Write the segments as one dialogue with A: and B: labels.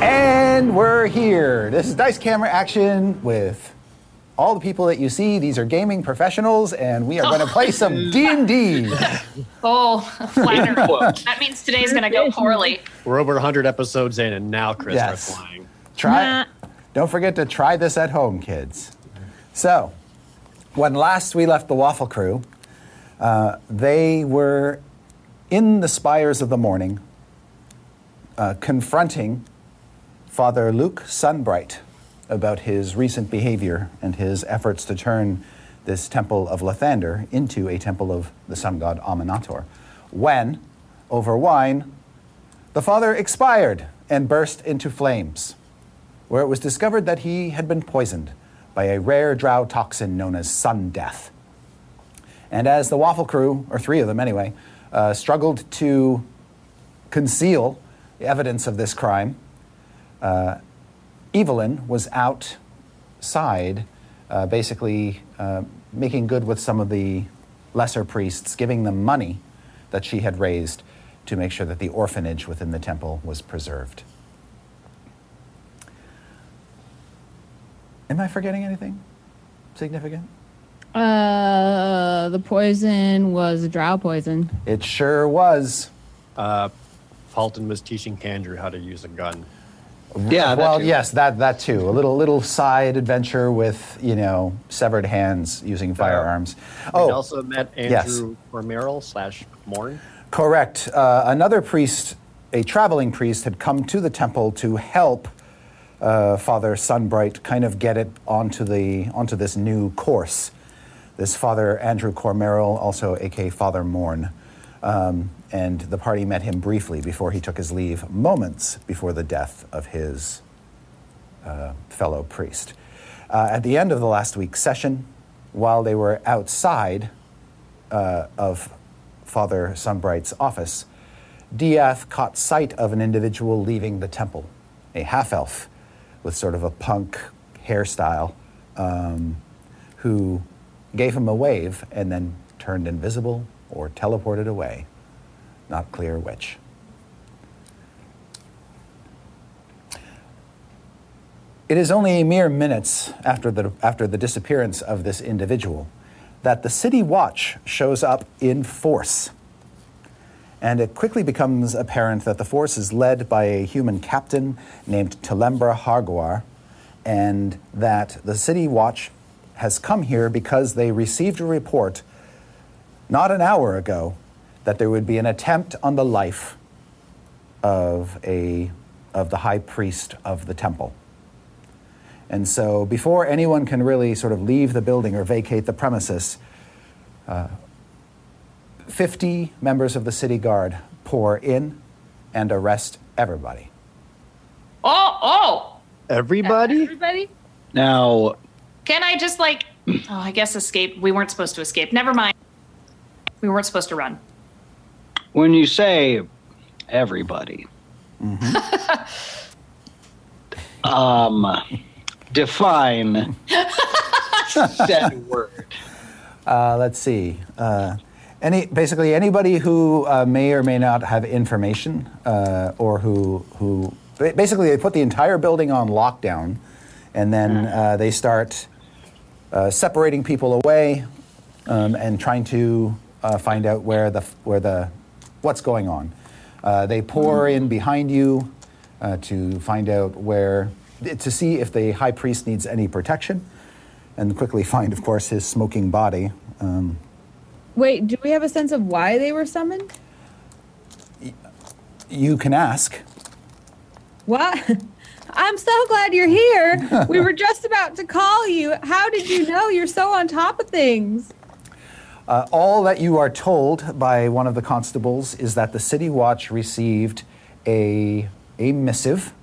A: And we're here. This is Dice Camera Action with all the people that you see. These are gaming professionals, and we are going to play some D&D.
B: Oh, flatter. Quote. That means today's going to go poorly.
C: We're over 100 episodes in, and now Chris
A: Yes.
C: are flying.
A: Try. It. Don't forget to try this at home, kids. So, when last we left the Waffle Crew, uh, they were in the spires of the morning, uh, confronting Father Luke Sunbright about his recent behavior and his efforts to turn this temple of Lathander into a temple of the sun god Amaunator. When, over wine, the father expired and burst into flames, where it was discovered that he had been poisoned by a rare drow toxin known as sun death. And as the Waffle Crew, or three of them anyway, uh, struggled to conceal evidence of this crime, uh, Evelyn was outside, uh, basically uh, making good with some of the lesser priests, giving them money that she had raised to make sure that the orphanage within the temple was preserved. Am I forgetting anything significant?
D: Uh, the poison was a drow poison.
A: It sure was.
C: Uh, Fulton was teaching Andrew how to use a gun.
E: Yeah,
A: well,
E: too.
A: yes, that that too. A little little side adventure with you know severed hands using firearms.
C: We
A: Oh,
C: also met
A: yes.
C: Andrew Cormeril slash Morn.
A: correct. Uh, another priest, a traveling priest, had come to the temple to help uh, Father Sunbright kind of get it onto the onto this new course. This Father Andrew Cormeril, also aka Father Morn, um, and the party met him briefly before he took his leave, moments before the death of his uh, fellow priest. Uh, at the end of the last week's session, while they were outside uh, of Father Sunbright's office, Diath caught sight of an individual leaving the temple, a half elf with sort of a punk hairstyle, um, who gave him a wave and then turned invisible or teleported away. Not clear which. It is only a mere minutes after the, after the disappearance of this individual that the city watch shows up in force. And it quickly becomes apparent that the force is led by a human captain named Telembra Harguar, and that the city watch has come here because they received a report not an hour ago that there would be an attempt on the life of, a, of the high priest of the temple. And so, before anyone can really sort of leave the building or vacate the premises, uh, 50 members of the city guard pour in and arrest everybody.
B: Oh, oh.
C: Everybody?
B: Everybody?
E: Now,
B: Can I just like, oh, I guess escape. We weren't supposed to escape. Never mind. We weren't supposed to run.
E: When you say everybody, um, define said word.
A: Uh, let's see. Uh, any, basically, anybody who uh, may or may not have information, uh, or who, who basically they put the entire building on lockdown, and then uh, they start uh, separating people away um, and trying to uh, find out where the where the what's going on. Uh, they pour in behind you uh, to find out where, to see if the high priest needs any protection, and quickly find, of course, his smoking body. Um,
D: Wait, do we have a sense of why they were summoned?
A: you can ask.
D: What? I'm so glad you're here. we were just about to call you. How did you know? You're so on top of things.
A: Uh, all that you are told by one of the constables is that the City Watch received a, a missive,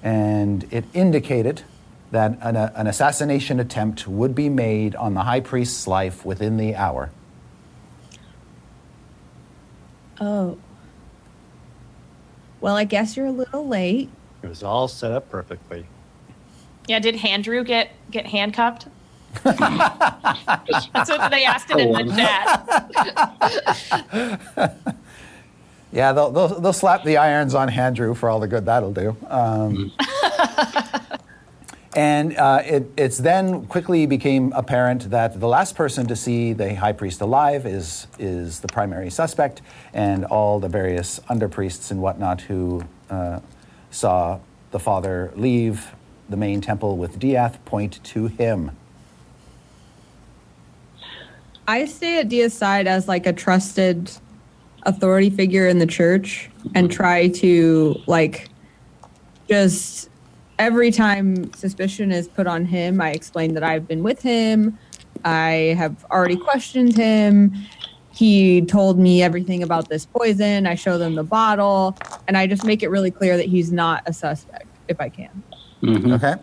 A: and it indicated that an, uh, an assassination attempt would be made on the High Priest's life within the hour.
D: Oh. Well, I guess you're a little late.
C: It was all set up perfectly.
B: Yeah, did Handrew get get handcuffed? That's what they asked it in the chat.
A: Yeah, they'll, they'll, they'll slap the irons on Handrew for all the good that'll do. Um, and uh, it, it's then quickly became apparent that the last person to see the high priest alive is, is the primary suspect, and all the various underpriests and whatnot who uh, saw the father leave the main temple with Diath point to him.
D: I stay at Diath's side as like a trusted authority figure in the church and mm-hmm. try to like just every time suspicion is put on him, I explain that I've been with him. I have already questioned him. He told me everything about this poison. I show them the bottle, and I just make it really clear that he's not a suspect if I can. Mm-hmm.
A: Okay?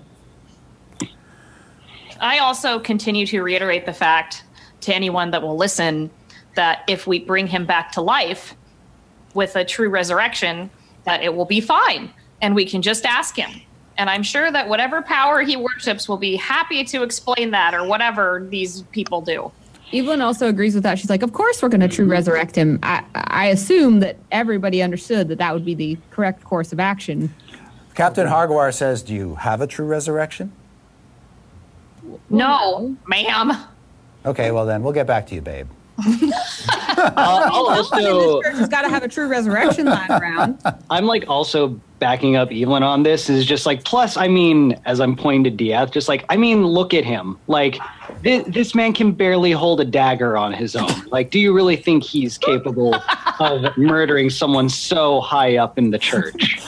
B: I also continue to reiterate the fact to anyone that will listen that if we bring him back to life with a true resurrection, that it will be fine and we can just ask him. And I'm sure that whatever power he worships will be happy to explain that or whatever these people do.
D: Evelyn also agrees with that. She's like, "Of course, we're going to true mm-hmm. resurrect him." I, I assume that everybody understood that that would be the correct course of action.
A: Captain Hargwar says, Do you have a true resurrection?
B: No, ma'am.
A: Okay, well then, we'll get back to you, babe.
E: I'll, I'll also,
D: this church has got to have a true resurrection lying around.
E: I'm like also backing up Evelyn on this. Is just like plus, I mean, as I'm pointing to Diath, just like I mean, look at him. Like this, this man can barely hold a dagger on his own. Like, do you really think he's capable of murdering someone so high up in the church?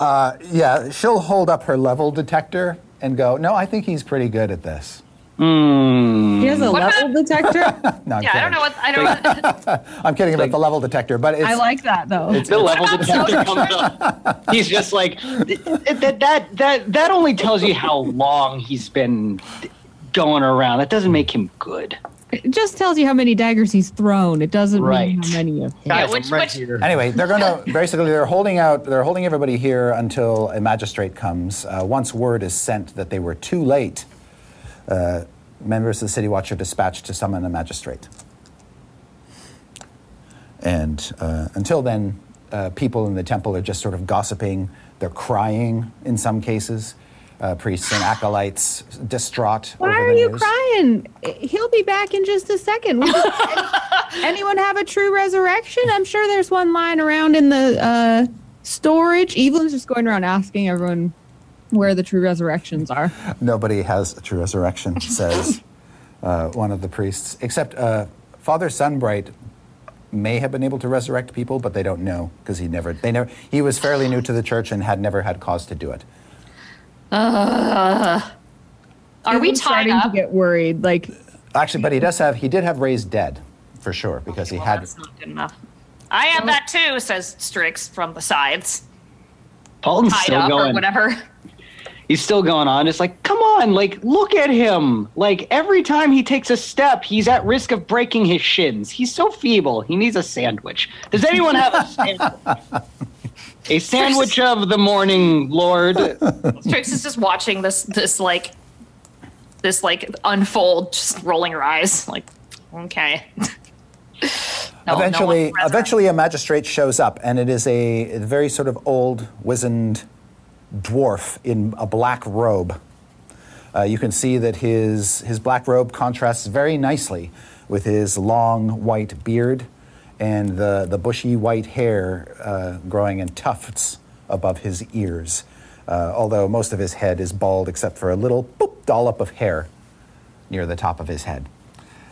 A: Uh, yeah, she'll hold up her level detector and go, No, I think he's pretty good at this.
E: Hmm.
D: He has a
B: What
D: level detector.
A: No, I'm
B: Yeah, I don't know what I don't know.
A: I'm kidding about the level detector, but it's.
D: I like that though.
E: It's, the level detector comes up. He's just like that. That that that only tells you how long he's been going around. That doesn't make him good.
D: It just tells you how many daggers he's thrown. It doesn't mean
E: Right.
D: how many of him.
B: Yeah, which-
C: I'm right
B: which-
C: here.
A: Anyway, they're going to basically they're holding out. They're holding everybody here until a magistrate comes. Uh, once word is sent that they were too late, uh, members of the city watch are dispatched to summon a magistrate. And uh, until then, uh, people in the temple are just sort of gossiping. They're crying in some cases. Uh, priests and acolytes distraught.
D: Why are you
A: news.
D: crying? He'll be back in just a second. Anyone have a true resurrection? I'm sure there's one lying around in the uh, storage. Evelyn's just going around asking everyone where the true resurrections are.
A: Nobody has a true resurrection, says uh, one of the priests, except uh, Father Sunbright may have been able to resurrect people, but they don't know because he never, they never, he was fairly new to the church and had never had cause to do it.
B: Are we
D: Evelyn's
B: tied
D: starting
B: up?
D: to get worried? Like,
A: Actually, but he does have, he did have raised dead for sure because he
B: Well,
A: had.
B: that's not good enough. I have that too, says Strix from the sides.
E: Paulton's
B: Tied
E: still
B: up or
E: going.
B: whatever.
E: He's still going on. It's like, come on, like, look at him. Like, every time he takes a step, he's at risk of breaking his shins. He's so feeble. He needs a sandwich. Does anyone have a sandwich? a sandwich of the morning, Lord.
B: Strix is just watching this this like this like unfold, just rolling her eyes, like, okay. No, no
A: eventually,
B: one resurrects.
A: eventually, a magistrate shows up, and it is a, a very sort of old, wizened dwarf in a black robe. Uh, you can see that his his black robe contrasts very nicely with his long white beard and the, the bushy white hair uh, growing in tufts above his ears, uh, although most of his head is bald except for a little boop, dollop of hair near the top of his head.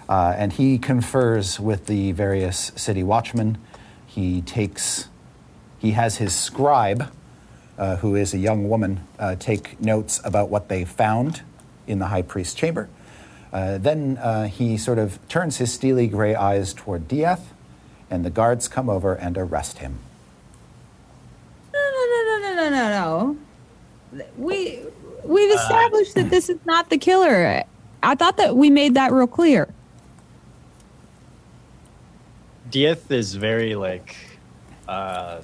A: Uh, and he confers with the various city watchmen. He takes, he has his scribe, uh, who is a young woman, uh, take notes about what they found in the high priest's chamber. Uh, then uh, he sort of turns his steely gray eyes toward Diath, and the guards come over and arrest him.
D: No, no, no, no, no, no, no, no. We we've established that this is not the killer. I thought that we made that real clear.
C: Diath is very like, uh,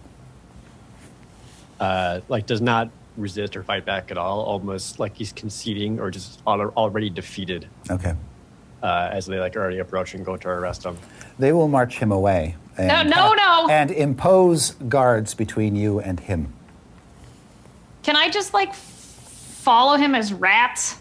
C: uh, like does not resist or fight back at all. Almost like he's conceding or just already defeated
A: Okay.
C: uh, as they like already approach and go to arrest him.
A: They will march him away. And,
B: no, no.
A: And impose guards between you and him.
B: Can I just like follow him as rats?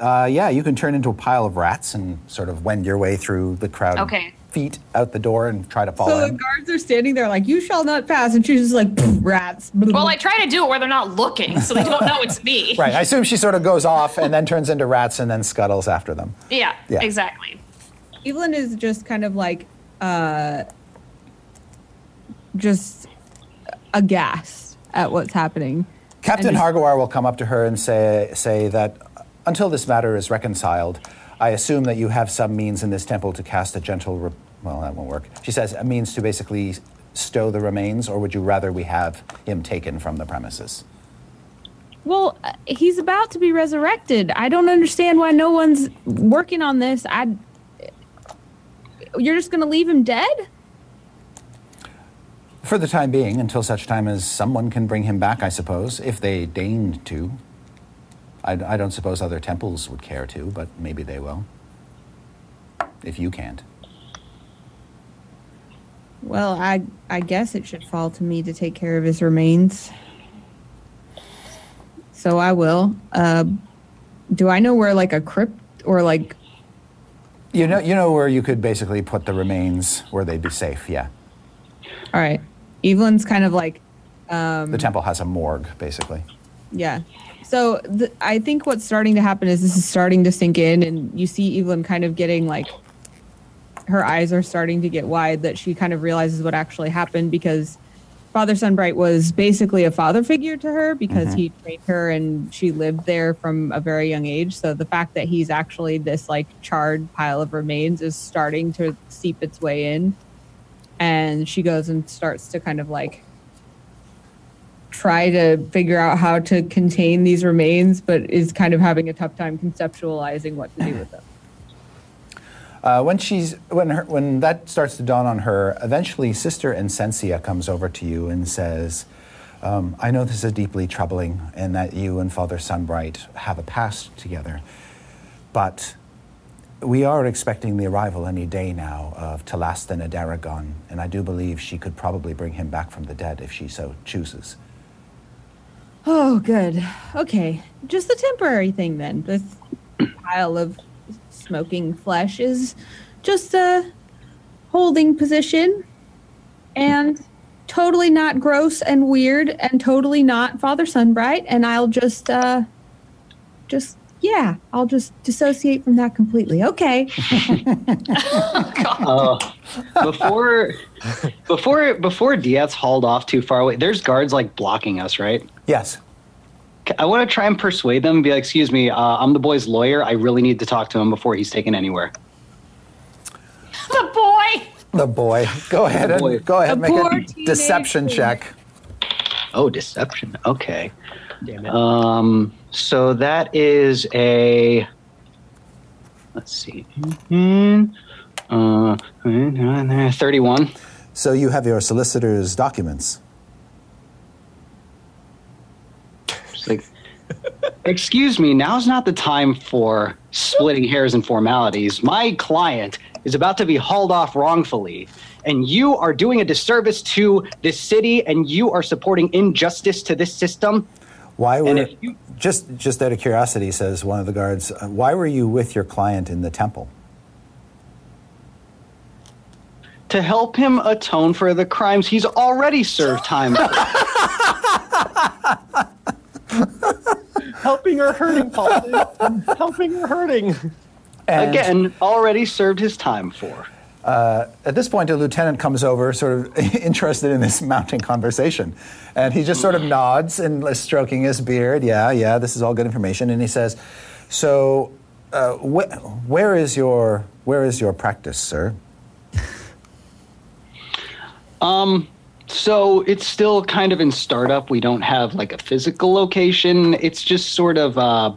A: Uh, yeah, you can turn into a pile of rats and sort of wend your way through the crowd.
B: Okay.
A: Feet out the door and try to follow
D: So the guards are standing there like, "You shall not pass," and she's just like, "Rats."
B: Well, I try to do it where they're not looking, so they don't know it's me.
A: Right. I assume she sort of goes off and then turns into rats and then scuttles after them.
B: Yeah,
A: Yeah.
B: exactly.
D: Evelyn is just kind of like, uh, just aghast at what's happening.
A: Captain
D: And-
A: Hargawar will come up to her and say, say that until this matter is reconciled, I assume that you have some means in this temple to cast a gentle. Re- well, that won't work. She says a means to basically stow the remains, or would you rather we have him taken from the premises?
D: Well, uh, he's about to be resurrected. I don't understand why no one's working on this. I. You're just going to leave him dead?
A: For the time being, until such time as someone can bring him back, I suppose, if they deigned to. I, I don't suppose other temples would care to, but maybe they will. If you can't.
D: Well, I I guess it should fall to me to take care of his remains. So I will. Uh, do I know where like a crypt or like
A: You know, you know where you could basically put the remains where they'd be safe, yeah.
D: all right. Evelyn's kind of like um,
A: The temple has a morgue, basically.
D: Yeah. So th- I think what's starting to happen is this is starting to sink in, and you see Evelyn kind of getting like her eyes are starting to get wide that she kind of realizes what actually happened because Father Sunbright was basically a father figure to her because mm-hmm. he trained her and she lived there from a very young age. So the fact that he's actually this like charred pile of remains is starting to seep its way in. And she goes and starts to kind of like try to figure out how to contain these remains, but is kind of having a tough time conceptualizing what to do with them.
A: Uh, when she's when her, when that starts to dawn on her, eventually Sister Insensia comes over to you and says, um, "I know this is deeply troubling, and that you and Father Sunbright have a past together, but we are expecting the arrival any day now of Talastin Adaragon, and I do believe she could probably bring him back from the dead if she so chooses."
D: Oh, good. Okay. Just a temporary thing then. This pile of smoking flesh is just a holding position and totally not gross and weird and totally not Father Sunbright. And I'll just, uh, just, yeah, I'll just dissociate from that completely. Okay.
E: Uh, before before before Diath hauled off too far away, there's guards like blocking us, right?
A: Yes.
E: I want to try and persuade them. Be like, excuse me, uh, I'm the boy's lawyer. I really need to talk to him before he's taken anywhere.
B: The boy.
A: The boy. Go ahead
E: boy.
A: and go ahead.
D: The
A: Make a deception
D: boy.
A: check.
E: Oh, deception. Okay.
C: Damn it.
E: Um, so that is a. Let's see. Mhm. Uh, 31.
A: So you have your solicitor's documents.
E: It's like, excuse me, now's not the time for splitting hairs and formalities. My client is about to be hauled off wrongfully, and you are doing a disservice to this city, and you are supporting injustice to this system.
A: Why were
E: And if you-
A: just just out of curiosity, says one of the guards, uh, why were you with your client in the temple?
E: to help him atone for the crimes he's already served time for.
C: Helping or hurting, Paul. Helping or hurting.
A: And
E: Again, already served his time for.
A: At this point, a lieutenant comes over, sort of interested in this mounting conversation. And he just sort of nods and is stroking his beard. Yeah, yeah, this is all good information. And he says, So, uh, wh- where, is your, where is your practice, sir?
E: So it's still kind of in startup. We don't have like a physical location. It's just sort of uh,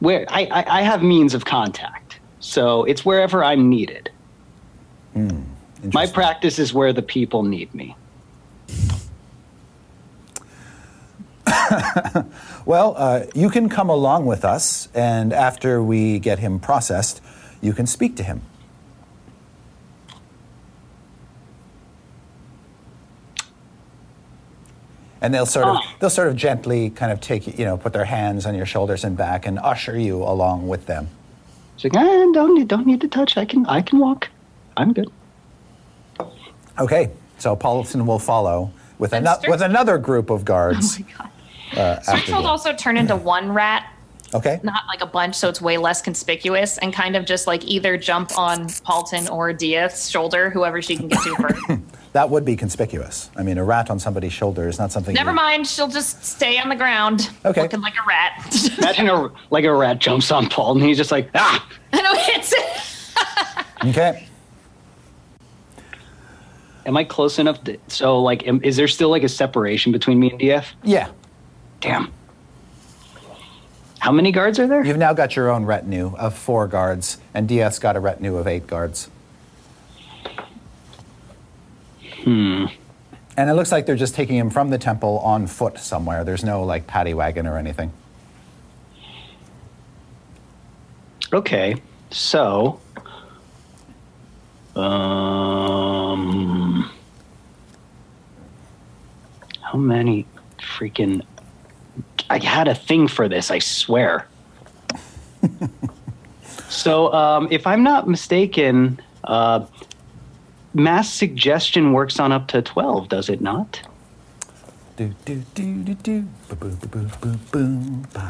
E: where I, I, I have means of contact. So it's wherever I'm needed. My practice is where the people need me.
A: Well, uh, you can come along with us, and after we get him processed, you can speak to him. And they'll sort of
E: Oh.
A: they'll sort of gently kind of take you, you know, put their hands on your shoulders and back and usher you along with them.
E: It's like, eh, don't need, don't need to touch. I can, I can walk. I'm good.
A: Okay, so Paulton will follow with,
B: And
A: ano- with another group of guards. uh, after
B: Strickfold
A: you.
B: also turn into one rat,
A: Okay.
B: not like a bunch, so it's way less conspicuous, and kind of just like either jump on Paulton or Diath's shoulder, whoever she can get to first.
A: That would be conspicuous. I mean, a rat on somebody's shoulder is not something.
B: Never
A: you-
B: mind, she'll just stay on the ground,
A: Okay.
B: looking like a rat.
E: Imagine a, like a rat jumps on Paul and he's just like, ah,
B: I know hits it.
A: Okay.
E: Am I close enough? To, so like, am, is there still like a separation between me and Diath?
A: Yeah.
E: Damn. How many guards are there?
A: You've now got your own retinue of four guards, and DS got a retinue of eight guards. Hmm. And it looks like they're just taking him from the temple on foot somewhere. There's no like paddy wagon or anything.
E: Okay, so, um, how many freaking? I had a thing for this. I swear. so, um, if I'm not mistaken, uh, mass suggestion works on up to twelve, does it not?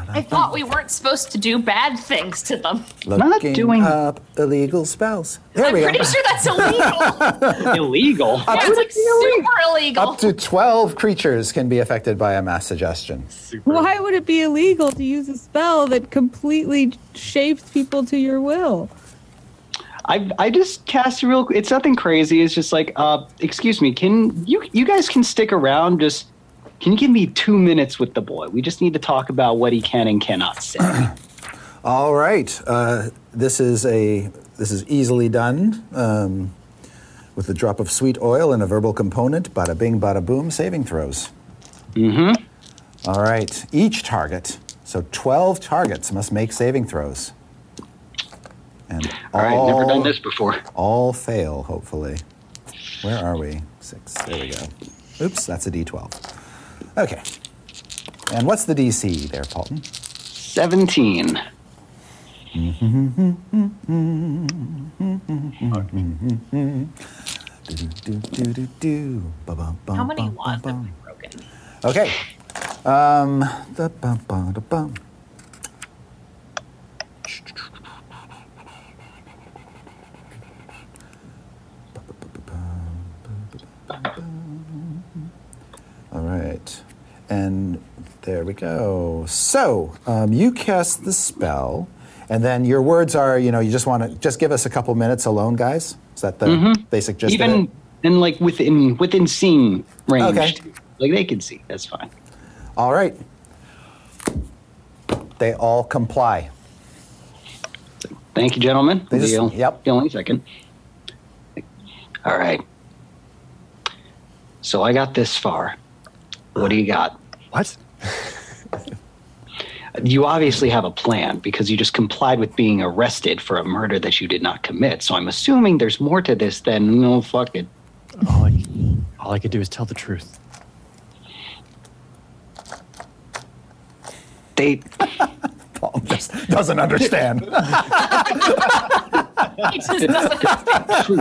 B: I thought we weren't supposed to do bad things to them.
E: Not doing-
A: up illegal spells. There
B: I'm
A: we
B: pretty
A: go.
B: sure that's illegal.
E: Illegal.
B: yeah, it's like super illegal.
A: Up to twelve creatures can be affected by a mass suggestion.
C: Super.
D: Why would it be illegal to use a spell that completely shapes people to your will?
E: I I just cast a real. It's nothing crazy. It's just like, uh, excuse me, can you you guys can stick around? Just can you give me two minutes with the boy? We just need to talk about what he can and cannot say.
A: All right. Uh, this is a this is easily done um, with a drop of sweet oil and a verbal component. Bada bing, bada boom. Saving throws. Mm-hmm. All right. Each target, so twelve targets, must make saving throws. And
E: All right, never done this before.
A: All fail, hopefully. Where are we? Six. There we go. Oops, that's a D12. Okay. And what's the DC there, Paulton?
E: Seventeen.
B: How many
A: bum,
B: wands have we broken?
A: Okay. Um, da, bum, bum, da, bum. All right. And there we go. So um, you cast the spell, and then your words are, you know, you just want to just give us a couple minutes alone, guys. Is that the basic gist
E: Even
A: it?
E: and like within within seeing range.
A: Okay.
E: Like they can see. That's fine.
A: All right. They all comply.
E: Thank you, gentlemen.
A: They just-
E: Deal.
A: yep.
E: The only second. All right. So I got this far. What do you got?
C: What?
E: You obviously have a plan because you just complied with being arrested for a murder that you did not commit. So I'm assuming there's more to this than no fuck it.
C: All I, all I could do is tell the truth.
E: They
A: Paul just doesn't understand.
B: He just doesn't-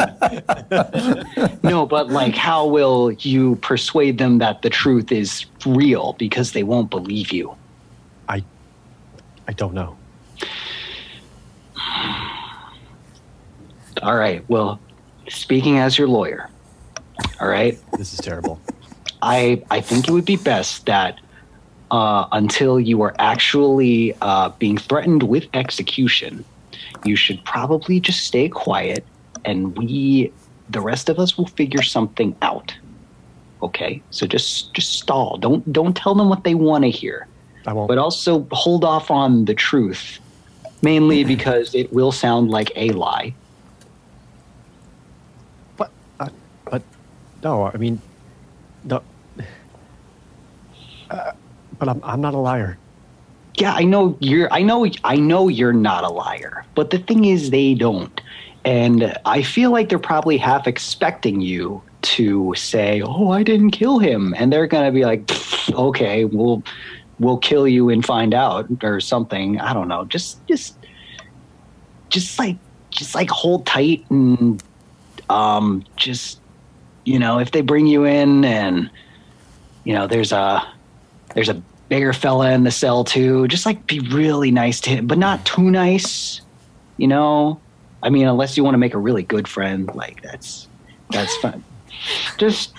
E: no, but like, how will you persuade them that the truth is real because they won't believe you?
C: I, I don't know.
E: All right. Well, speaking as your lawyer, all right.
C: This is terrible.
E: I I think it would be best that uh, until you are actually uh, being threatened with execution, you should probably just stay quiet, and we, the rest of us, will figure something out. Okay, so just just stall. Don't don't tell them what they want to hear,
C: I won't.
E: but also hold off on the truth, mainly because it will sound like a lie.
C: But, uh, but no, I mean, no. Uh, but I'm, I'm not a liar.
E: Yeah i know you're i know i know you're not a liar but the thing is they don't. And i feel like they're probably half expecting you to say oh i didn't kill him. And they're gonna be like okay we'll we'll kill you and find out or something. I don't know. Just just just like just like hold tight and um just you know if they bring you in and you know there's a there's a bigger fella in the cell too. Just like be really nice to him, but not too nice. You know, I mean, unless you want to make a really good friend, like that's that's fun. just,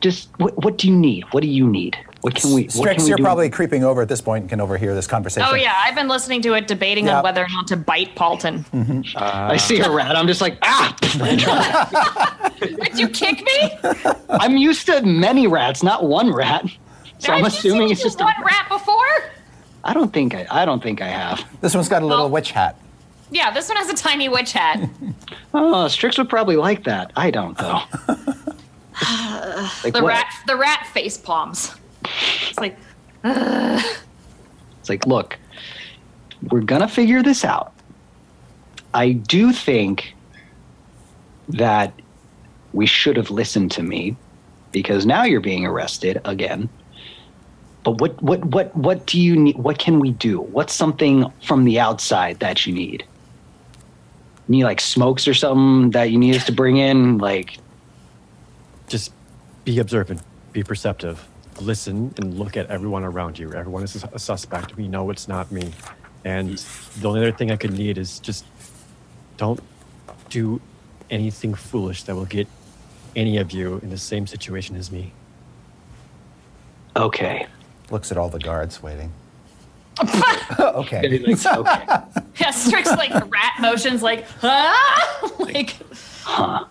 E: just what what do you need? What do you need? What can we? what can we
A: you're
E: do?
A: probably creeping over at this point and can overhear this conversation.
B: oh yeah, I've been listening to it, debating
A: Yeah.
B: on whether or not to bite Paulton.
E: I see a rat. I'm just like ah.
B: Did you kick me?
E: I'm used to many rats, not one rat. So I'm assuming
B: seen
E: it's just.
B: one
E: A,
B: rat before.
E: I don't think I. I don't think I have.
A: This one's got a little
B: Well-
A: witch hat.
B: Yeah, this one has a tiny witch hat.
E: Oh, Strix would probably like that. I don't though. like
B: The
E: what?
B: rat, the rat face palms. It's like
E: It's like, look, we're gonna figure this out. I do think that we should have listened to me because now you're being arrested again. But what what what what do you need? What can we do? What's something from the outside that you need? You need like smokes or something that you need us to bring in? Like,
C: Just be observant, be perceptive, listen, and look at everyone around you. Everyone is a suspect. We know it's not me. And the only other thing I could need is just don't do anything foolish that will get any of you in the same situation as me.
E: okay,
A: Looks at all the guards waiting. okay.
E: Like, okay.
B: yeah, Strix like rat motions, like ah, like huh?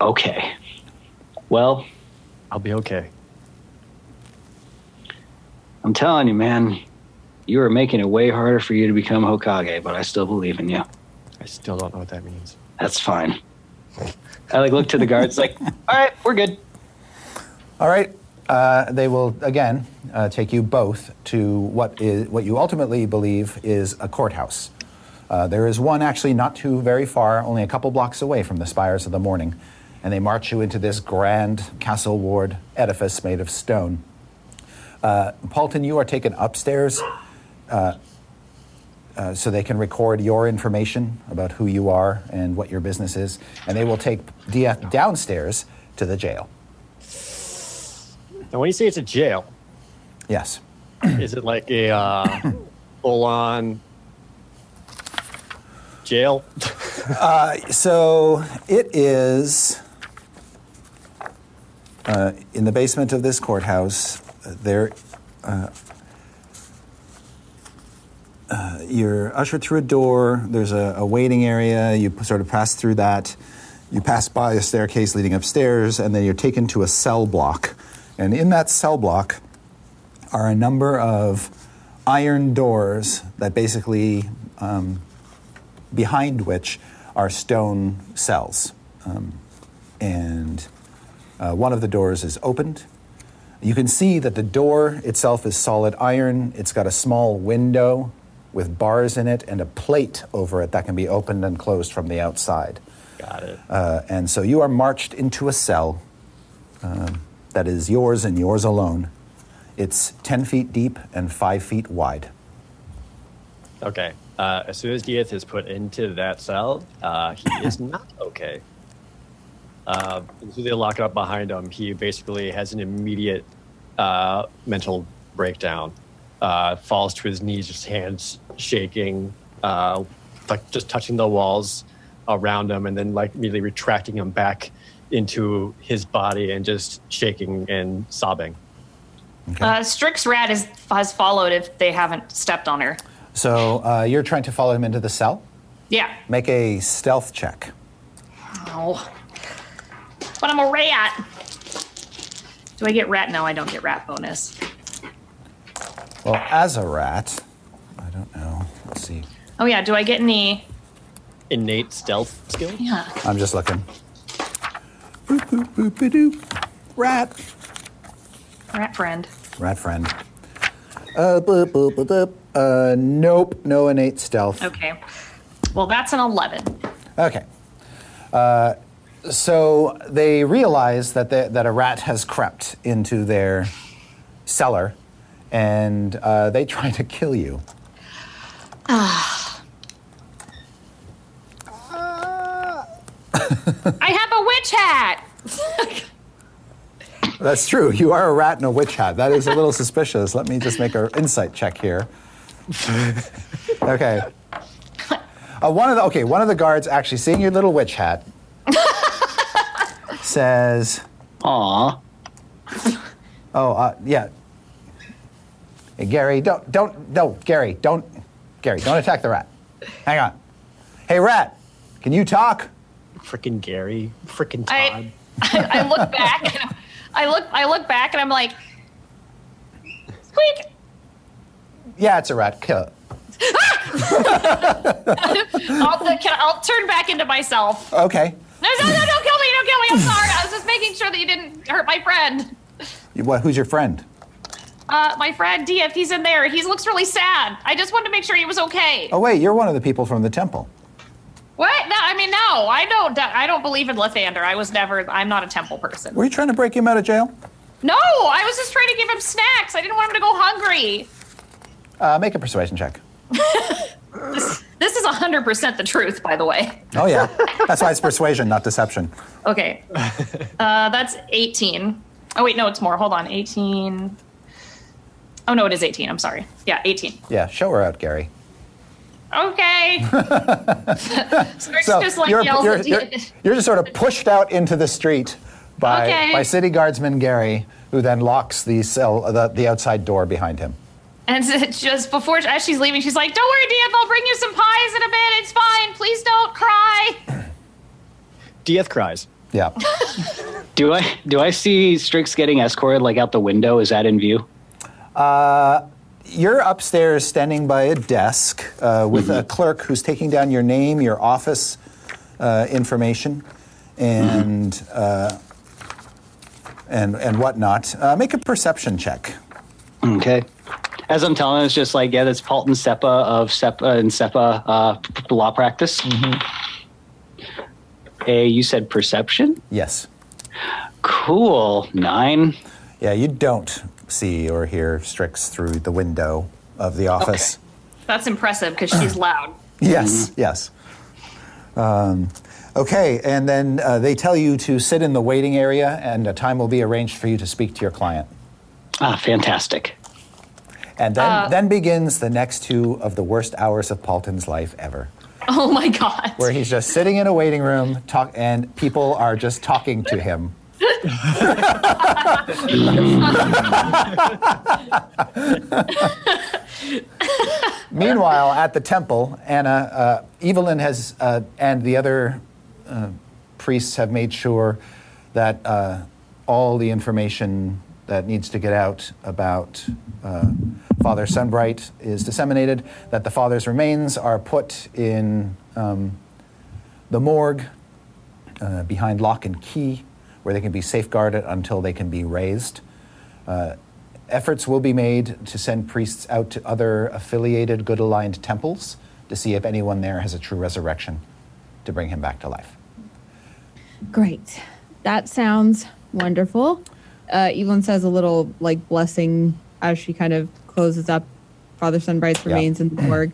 E: okay. Well,
C: I'll be okay.
E: I'm telling you, man, you are making it way harder for you to become Hokage, but I still believe in you.
C: I still don't know what that means.
E: That's fine. I like look to the guards like, all right, we're good.
A: All right. Uh, they will again uh, take you both to what is what you ultimately believe is a courthouse. Uh, there is one actually not too very far, only a couple blocks away from the spires of the morning, and they march you into this grand castle ward edifice made of stone. Uh, Paulton, you are taken upstairs uh, uh, so they can record your information about who you are and what your business is, and they will take Diath downstairs to the jail.
C: Now, when you say it's a jail,
A: Yes.
C: is it like a uh, full-on jail?
A: So it is uh, in the basement of this courthouse. uh, There, uh, uh, you're ushered through a door. There's a, a waiting area. You sort of pass through that. You pass by a staircase leading upstairs, and then you're taken to a cell block. And in that cell block are a number of iron doors that basically um, behind which are stone cells. Um, and uh, one of the doors is opened. You can see that the door itself is solid iron. It's got a small window with bars in it and a plate over it that can be opened and closed from the outside.
C: Got it.
A: Uh, and so you are marched into a cell um, that is yours and yours alone. It's 10 feet deep and 5 feet wide.
C: Okay. Uh, as soon as Diath is put into that cell, uh, he is not okay. Uh, as soon as they lock it up behind him, he basically has an immediate uh, mental breakdown. Uh, falls to his knees, just hands shaking, uh, like just touching the walls around him, and then like immediately retracting him back into his body and just shaking and sobbing.
A: Okay.
B: Uh, Strix Rat is, has followed if they haven't stepped on her.
A: so uh, you're trying to follow him into the cell.
B: Yeah.
A: Make a stealth check.
B: Oh. But I'm a rat. Do I get rat? No, I don't get rat bonus.
A: Well, as a rat, I don't know. Let's see.
B: Oh yeah, do I get any?
C: Innate stealth skill.
B: Yeah.
A: I'm just looking. Boop, boop, boop, doop. Rat.
B: Rat friend.
A: Rat friend. Uh, boop, boop, boop, boop. uh, nope, no innate stealth.
B: Okay. Well, that's an 11.
A: Okay. Uh, so they realize that, they, that a rat has crept into their cellar and uh, they try to kill you.
B: I have a witch hat.
A: That's true. You are a rat in a witch hat. That is a little suspicious. Let me just make an insight check here. Okay. Uh, one of the okay, one of the guards actually seeing your little witch hat says,
E: Aw.
A: "Oh, uh, yeah, hey, Gary, don't don't no, Gary, don't Gary, don't attack the rat. Hang on. Hey, rat, can you talk?
C: Frickin' Gary. Frickin' Todd.
B: I, I look back. And I look. I look back, and I'm like, squeak.
A: Yeah, it's a rat. Kill it.
B: I'll, I'll turn back into myself.
A: Okay.
B: No, no, no! Don't kill me! Don't kill me! I'm sorry. I was just making sure that you didn't hurt my friend.
A: You- What, who's your friend?
B: Uh, my friend Diath, he's in there. He looks really sad. I just wanted to make sure he was okay.
A: Oh wait, you're one of the people from the temple.
B: What? No, I mean, no. I don't. I don't believe in Lathander. I was never. I'm not a temple person.
A: Were you trying to break him out of jail?
B: No, I was just trying to give him snacks. I didn't want him to go hungry.
A: Uh, make a persuasion check.
B: This is 100% the truth, by the way.
A: Oh yeah, that's why it's persuasion, not deception.
B: Okay. Uh, that's 18. Oh, wait, no, it's more. Hold on. 18. Oh, no, it is 18. I'm sorry. Yeah, 18.
A: Yeah, show her out, Gary.
B: Okay. Strix
A: So
B: just like
A: you're,
B: yells
A: you're,
B: at
A: you're, you're just sort of pushed out into the street by
B: Okay.
A: by city guardsman Gary, who then locks the cell the, the outside door behind him.
B: And just before, as she's leaving, she's like, Don't worry, Diath, I'll bring you some pies in a bit. It's fine. Please don't cry.
C: Diath cries.
A: Yeah.
E: Do I do I see Strix getting escorted like out the window? Is that in view?
A: Uh, You're upstairs standing by a desk uh, with
B: Mm-hmm.
A: a clerk who's taking down your name, your office uh, information, and
B: Mm-hmm.
A: uh, and and whatnot. Uh, make a perception check.
E: Okay. As I'm telling, it's just like yeah, that's Paulton Seppa of Seppa and Seppa uh, law practice. A, you said perception.
A: Yes.
E: Cool. Nine.
A: Yeah, you don't see or hear Strix through the window of the office.
B: That's impressive because she's loud.
A: Yes, yes. Um, okay, and then uh, they tell you to sit in the waiting area, and a time will be arranged for you to speak to your client.
E: Ah, fantastic.
A: And then,
B: Uh,
A: then begins the next two of the worst hours of Paulton's life ever,
B: Oh my God.
A: where he's just sitting in a waiting room, talk, and people are just talking to him. Meanwhile, at the temple, Anna, uh, Evelyn has, uh, and the other uh, priests have made sure that uh, all the information that needs to get out about uh, Father Sunbright is disseminated, that the father's remains are put in um, the morgue uh, behind lock and key, where they can be safeguarded until they can be raised. Uh, efforts will be made to send priests out to other affiliated, good aligned temples to see if anyone there has a true resurrection to bring him back to life.
D: Great. That sounds wonderful. Uh, Evelyn says a little like blessing as she kind of closes up Father Sunbright's
A: Yeah.
D: remains in the morgue.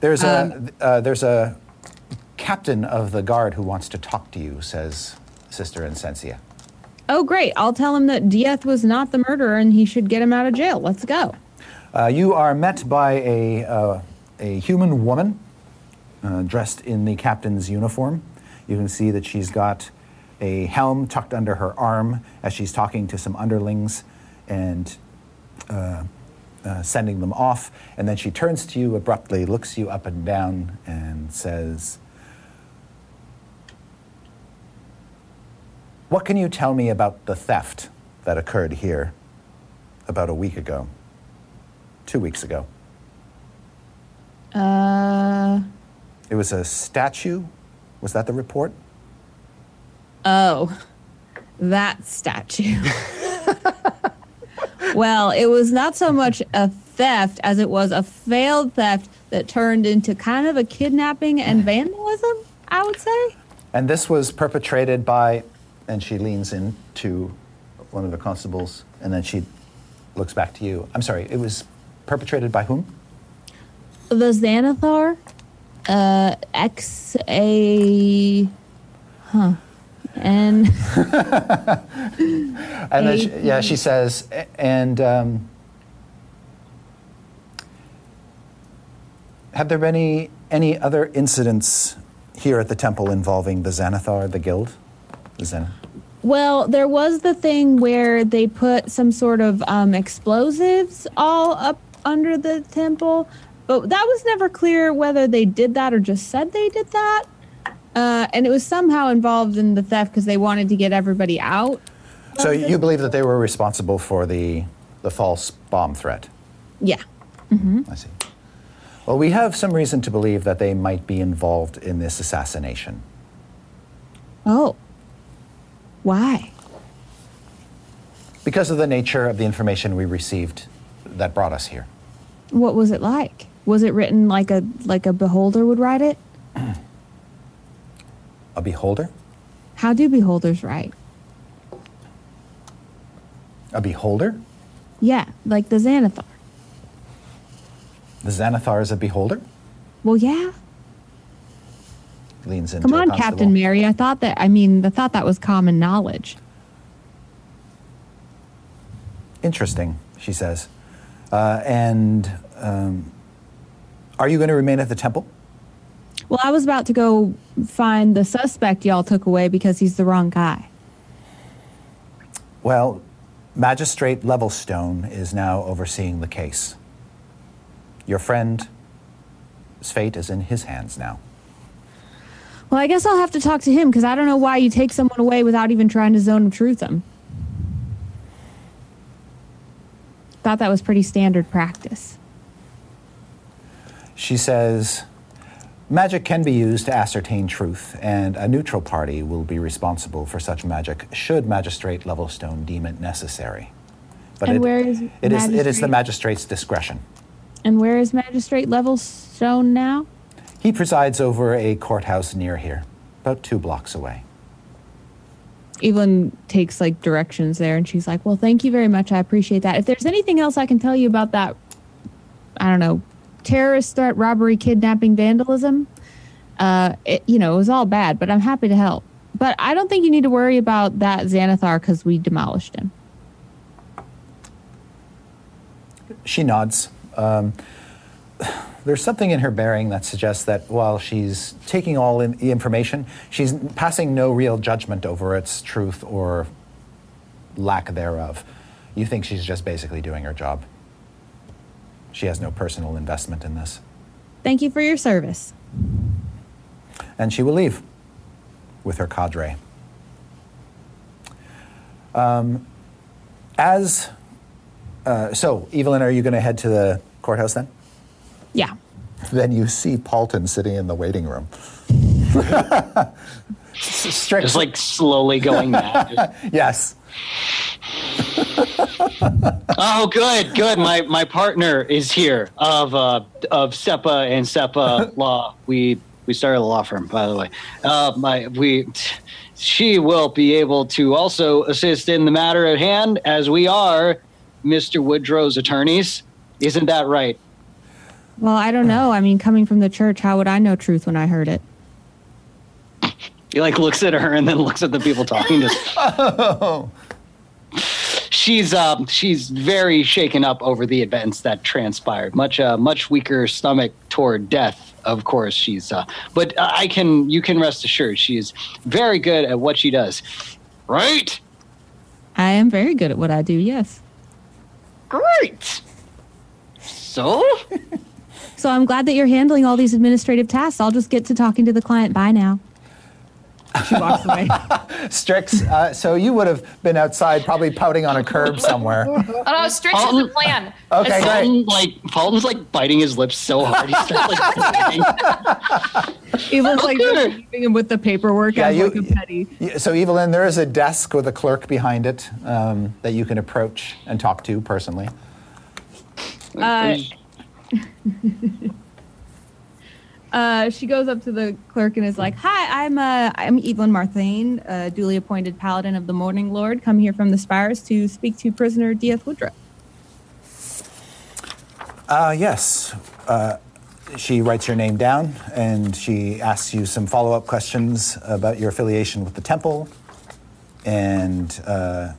A: There's a uh, there's a captain of the guard who wants to talk to you, says Sister Insensia.
D: Oh, great. I'll tell him that Diath was not the murderer and he should get him out of jail. Let's go.
A: Uh, you are met by a, uh, a human woman uh, dressed in the captain's uniform. You can see that she's got a helm tucked under her arm as she's talking to some underlings and uh, uh, sending them off. And then she turns to you abruptly, looks you up and down, and says, What can you tell me about the theft that occurred here about a week ago? Two weeks ago.
D: Uh,
A: It was a statue. Was that the report?
D: oh, that statue. well, it was not so much a theft as it was a failed theft that turned into kind of a kidnapping and vandalism, I would say.
A: And this was perpetrated by, and she leans into one of the constables, and then she looks back to you. I'm sorry, it was perpetrated by whom?
D: The Xanathar, uh, X A, huh, and
A: And then, she, yeah, she says, and um, have there been any, any other incidents here at the temple involving the Xanathar, the guild?
D: Well, there was the thing where they put some sort of um, explosives all up under the temple, but that was never clear whether they did that or just said they did that. Uh, and it was somehow involved in the theft because they wanted to get everybody out.
A: so you believe that they were responsible for the, the false bomb threat?
D: Yeah.
A: I see. Well, we have some reason to believe that they might be involved in this assassination.
D: Oh. Why?
A: Because of the nature of the information we received that brought us here.
D: What was it like? Was it written like a like a beholder would write it?
A: A beholder?
D: How do beholders write?
A: A beholder?
D: Yeah, like the Xanathar.
A: The Xanathar is a beholder?
D: Well, yeah.
A: Leans into
D: Come on. Captain Mary. I thought that. I mean, I thought that was common knowledge.
A: Interesting, she says. Uh, and um, are you going to remain at the temple?
D: Well, I was about to go find the suspect y'all took away because he's the wrong guy.
A: Well, Magistrate Levelstone is now overseeing the case. Your friend's fate is in his hands now.
D: Well, I guess I'll have to talk to him because I don't know why you take someone away without even trying to zone of truth them. Thought that was pretty standard practice.
A: She says, Magic can be used to ascertain truth, and a neutral party will be responsible for such magic should Magistrate Levelstone deem it necessary. But
D: And
A: it,
D: where is
A: it is it is the magistrate's discretion.
D: And where is Magistrate Levelstone now?
A: He presides over a courthouse near here, about two blocks away.
D: Evelyn takes like directions there and she's like, Well, thank you very much. I appreciate that. If there's anything else I can tell you about that, I don't know, terrorist threat, robbery, kidnapping, vandalism, uh, it, you know, it was all bad, but I'm happy to help. But I don't think you need to worry about that Xanathar because we demolished him.
A: She nods. Um, there's something in her bearing that suggests that while she's taking all in the information, she's passing no real judgment over its truth or lack thereof. You think she's just basically doing her job. She has no personal investment in this.
D: Thank you for your service.
A: And she will leave with her cadre. Um, as uh, so, Evelyn, are you going to head to the courthouse then?
D: Yeah.
A: Then you see Paulton sitting in the waiting room. S- Strict,
E: Just like slowly going mad.
A: Yes.
E: oh, good, good. My my partner is here of uh, of SEPA and SEPA Law. We we started a law firm, by the way. Uh, my we she will be able to also assist in the matter at hand, as we are Mr. Woodrow's attorneys. Isn't that right?
D: Well, I don't know. I mean, coming from the church, how would I know truth when I heard it?
E: He like looks at her and then looks at the people talking. Just
A: Oh,
E: she's um she's very shaken up over the events that transpired. Much uh, much weaker stomach toward death. Of course, she's. Uh, but uh, I can you can rest assured she is very good at what she does. Right.
D: I am very good at what I do, yes.
E: Great. So
D: So I'm glad that you're handling all these administrative tasks. I'll just get to talking to the client. Bye now. She walks away.
A: Strix, uh, so you would have been outside probably pouting on a curb somewhere.
B: Oh no, Strix is the plan.
A: Okay,
B: As-
A: great.
E: Paulton like Paulton's like biting his lips so hard he starts like bleeding.
D: Evelyn's like leaving him with the paperwork
A: Yeah,
D: as
A: you-
D: like a petty.
A: So, Evelyn, there is a desk with a clerk behind it um, that you can approach and talk to personally.
D: Uh, uh, she goes up to the clerk and is like, "Hi, I'm uh, I'm Evelyn Marthane, duly appointed paladin of the Morning Lord. Come here from the spires to speak to prisoner Diath Woodruff."
A: Uh, yes. Uh, she writes your name down and she asks you some follow up questions about your affiliation with the temple and uh,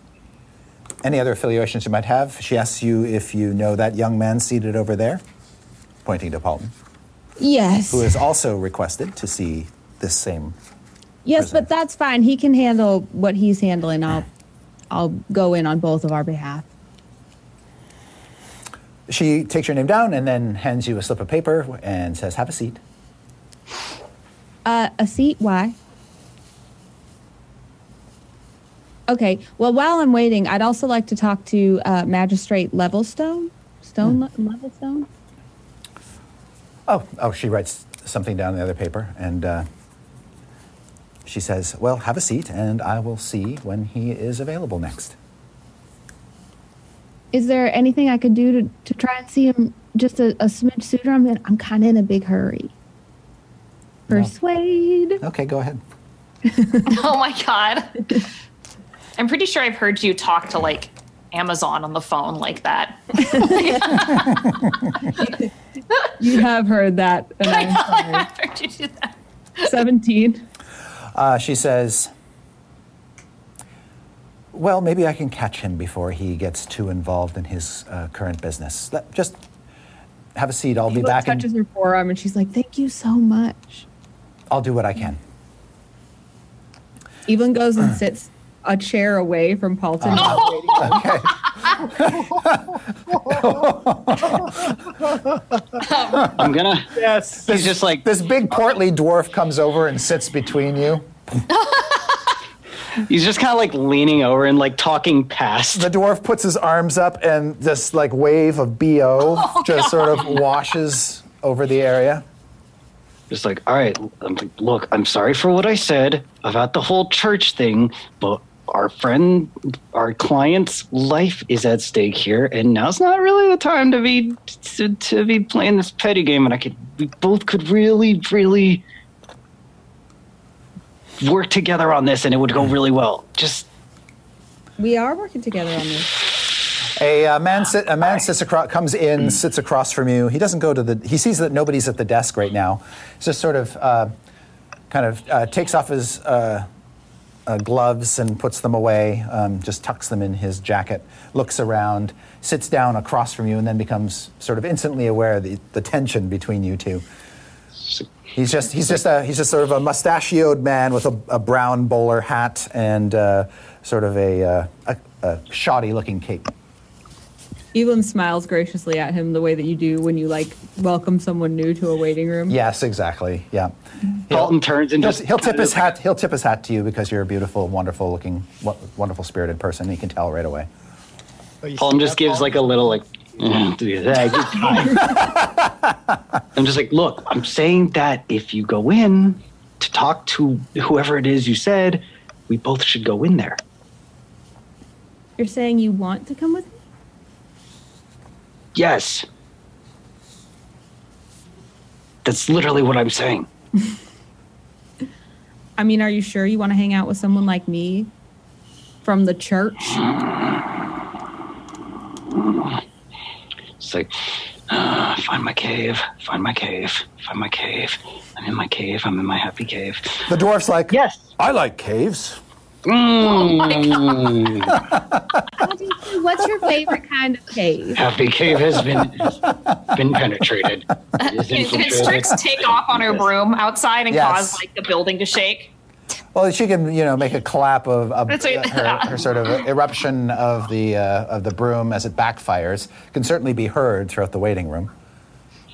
A: any other affiliations you might have. She asks you if you know that young man seated over there, pointing to Paulton,
D: Yes,
A: Who is also requested to see this same.
D: yes, but that's fine. He can handle what he's handling. I'll I'll go in on both of our behalf.
A: She takes your name down and then hands you a slip of paper and says, Have a seat.
D: Uh, a seat? Why? Okay. Well, while I'm waiting, I'd also like to talk to uh, Magistrate Levelstone. Stone Le- Levelstone.
A: Oh, oh, she writes something down in the other paper, and uh, she says, "Well, have a seat, and I will see when he is available next."
D: Is there anything I could do to, to try and see him just a, a smidge sooner? I'm in, I'm kind of in a big hurry.
A: No.
D: Persuade.
A: Okay, go ahead.
B: Oh my god. I'm pretty sure I've heard you talk to like Amazon on the phone like that.
D: You have heard that. And
B: I
D: I'm
B: know
D: sorry.
B: I've heard you do that.
D: 17.
A: Uh, she says, "Well, maybe I can catch him before he gets too involved in his uh, current business. Let, just have a seat. I'll
D: He
A: be
D: like,
A: back. In,
D: touches her forearm and she's like, thank you so much.
A: I'll do what I can."
D: Evelyn goes and sits a chair away from Paulton.
A: Okay.
E: I'm gonna.
C: Yes.
E: He's just like
A: This big portly dwarf comes over and sits between you.
E: he's just kind of like leaning over and like talking past.
A: The dwarf puts his arms up, and this like wave of bo oh, just sort of washes over the area.
E: Just like, all right, I'm like, look, I'm sorry for what I said about the whole church thing, but our friend, our client's life is at stake here, and now's not really the time to be to, to be playing this petty game. And I could, we both could really, really work together on this, and it would go really well. Just
D: We are working together on this.
A: A uh, man, sit, a man sits across, comes in, sits across from you. He doesn't go to the. He sees that nobody's at the desk right now. He's just sort of, uh, kind of uh, takes off his uh, gloves and puts them away. Um, just tucks them in his jacket. Looks around, sits down across from you, and then becomes sort of instantly aware of the, the tension between you two. He's just he's just a he's just sort of a mustachioed man with a, a brown bowler hat and uh, sort of a, uh, a, a shoddy looking cape.
D: Evelyn smiles graciously at him the way that you do when you like welcome someone new to a waiting room.
A: Yes, exactly. Yeah.
E: Paulton turns and
A: He'll,
E: just
A: he'll tip his
E: of-
A: hat. He'll tip his hat to you because you're a beautiful, wonderful looking, wonderful spirited person. He can tell right away.
E: Paul just gives like a little like "Mm, do that. Good time." I'm just like, look, I'm saying that if you go in to talk to whoever it is you said, we both should go in there.
D: You're saying you want to come with me?
E: Yes. That's literally what I'm saying.
D: I mean, are you sure you want to hang out with someone like me from the church?
E: It's like, Uh, find my cave. Find my cave. Find my cave. I'm in my cave. I'm in my happy cave.
A: The dwarf's like,
E: Yes.
A: I like caves.
D: What's your favorite kind of cave?
E: Happy cave has been been penetrated. It is
B: Can, can. Strix take off on her broom outside and
A: Yes.
B: cause like the building to shake?
A: Well, she can, you know, make a clap of, of
B: That's right.
A: her, her sort of eruption of the uh, of the broom as it backfires. Can certainly be heard throughout the waiting room.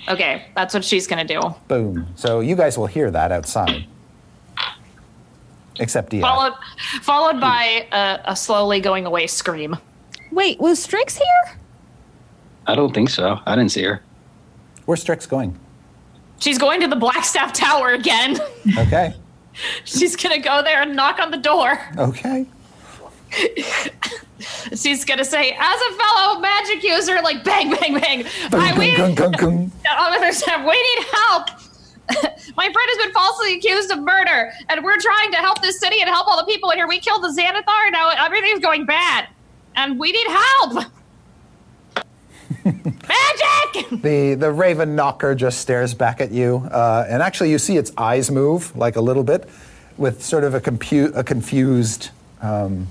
B: Okay, that's what she's gonna do.
A: Boom. So you guys will hear that outside. Except Dia.
B: Followed, followed by a, a slowly going away scream.
D: Wait, was Strix here?
E: I don't think so. I didn't see her.
A: Where's Strix going?
B: She's going to the Blackstaff Tower again.
A: Okay.
B: she's gonna go there and knock on the door.
A: Okay.
B: She's gonna say, as a fellow magic user, like bang, bang, bang. I, we,
A: Gung, gung, gung, gung.
B: We need help. My friend has been falsely accused of murder, and we're trying to help this city and help all the people in here. We killed the Xanathar, now everything's going bad, and we need help. Magic!
A: The the raven knocker just stares back at you, uh, and actually you see its eyes move like a little bit, with sort of a, compu- a confused, um,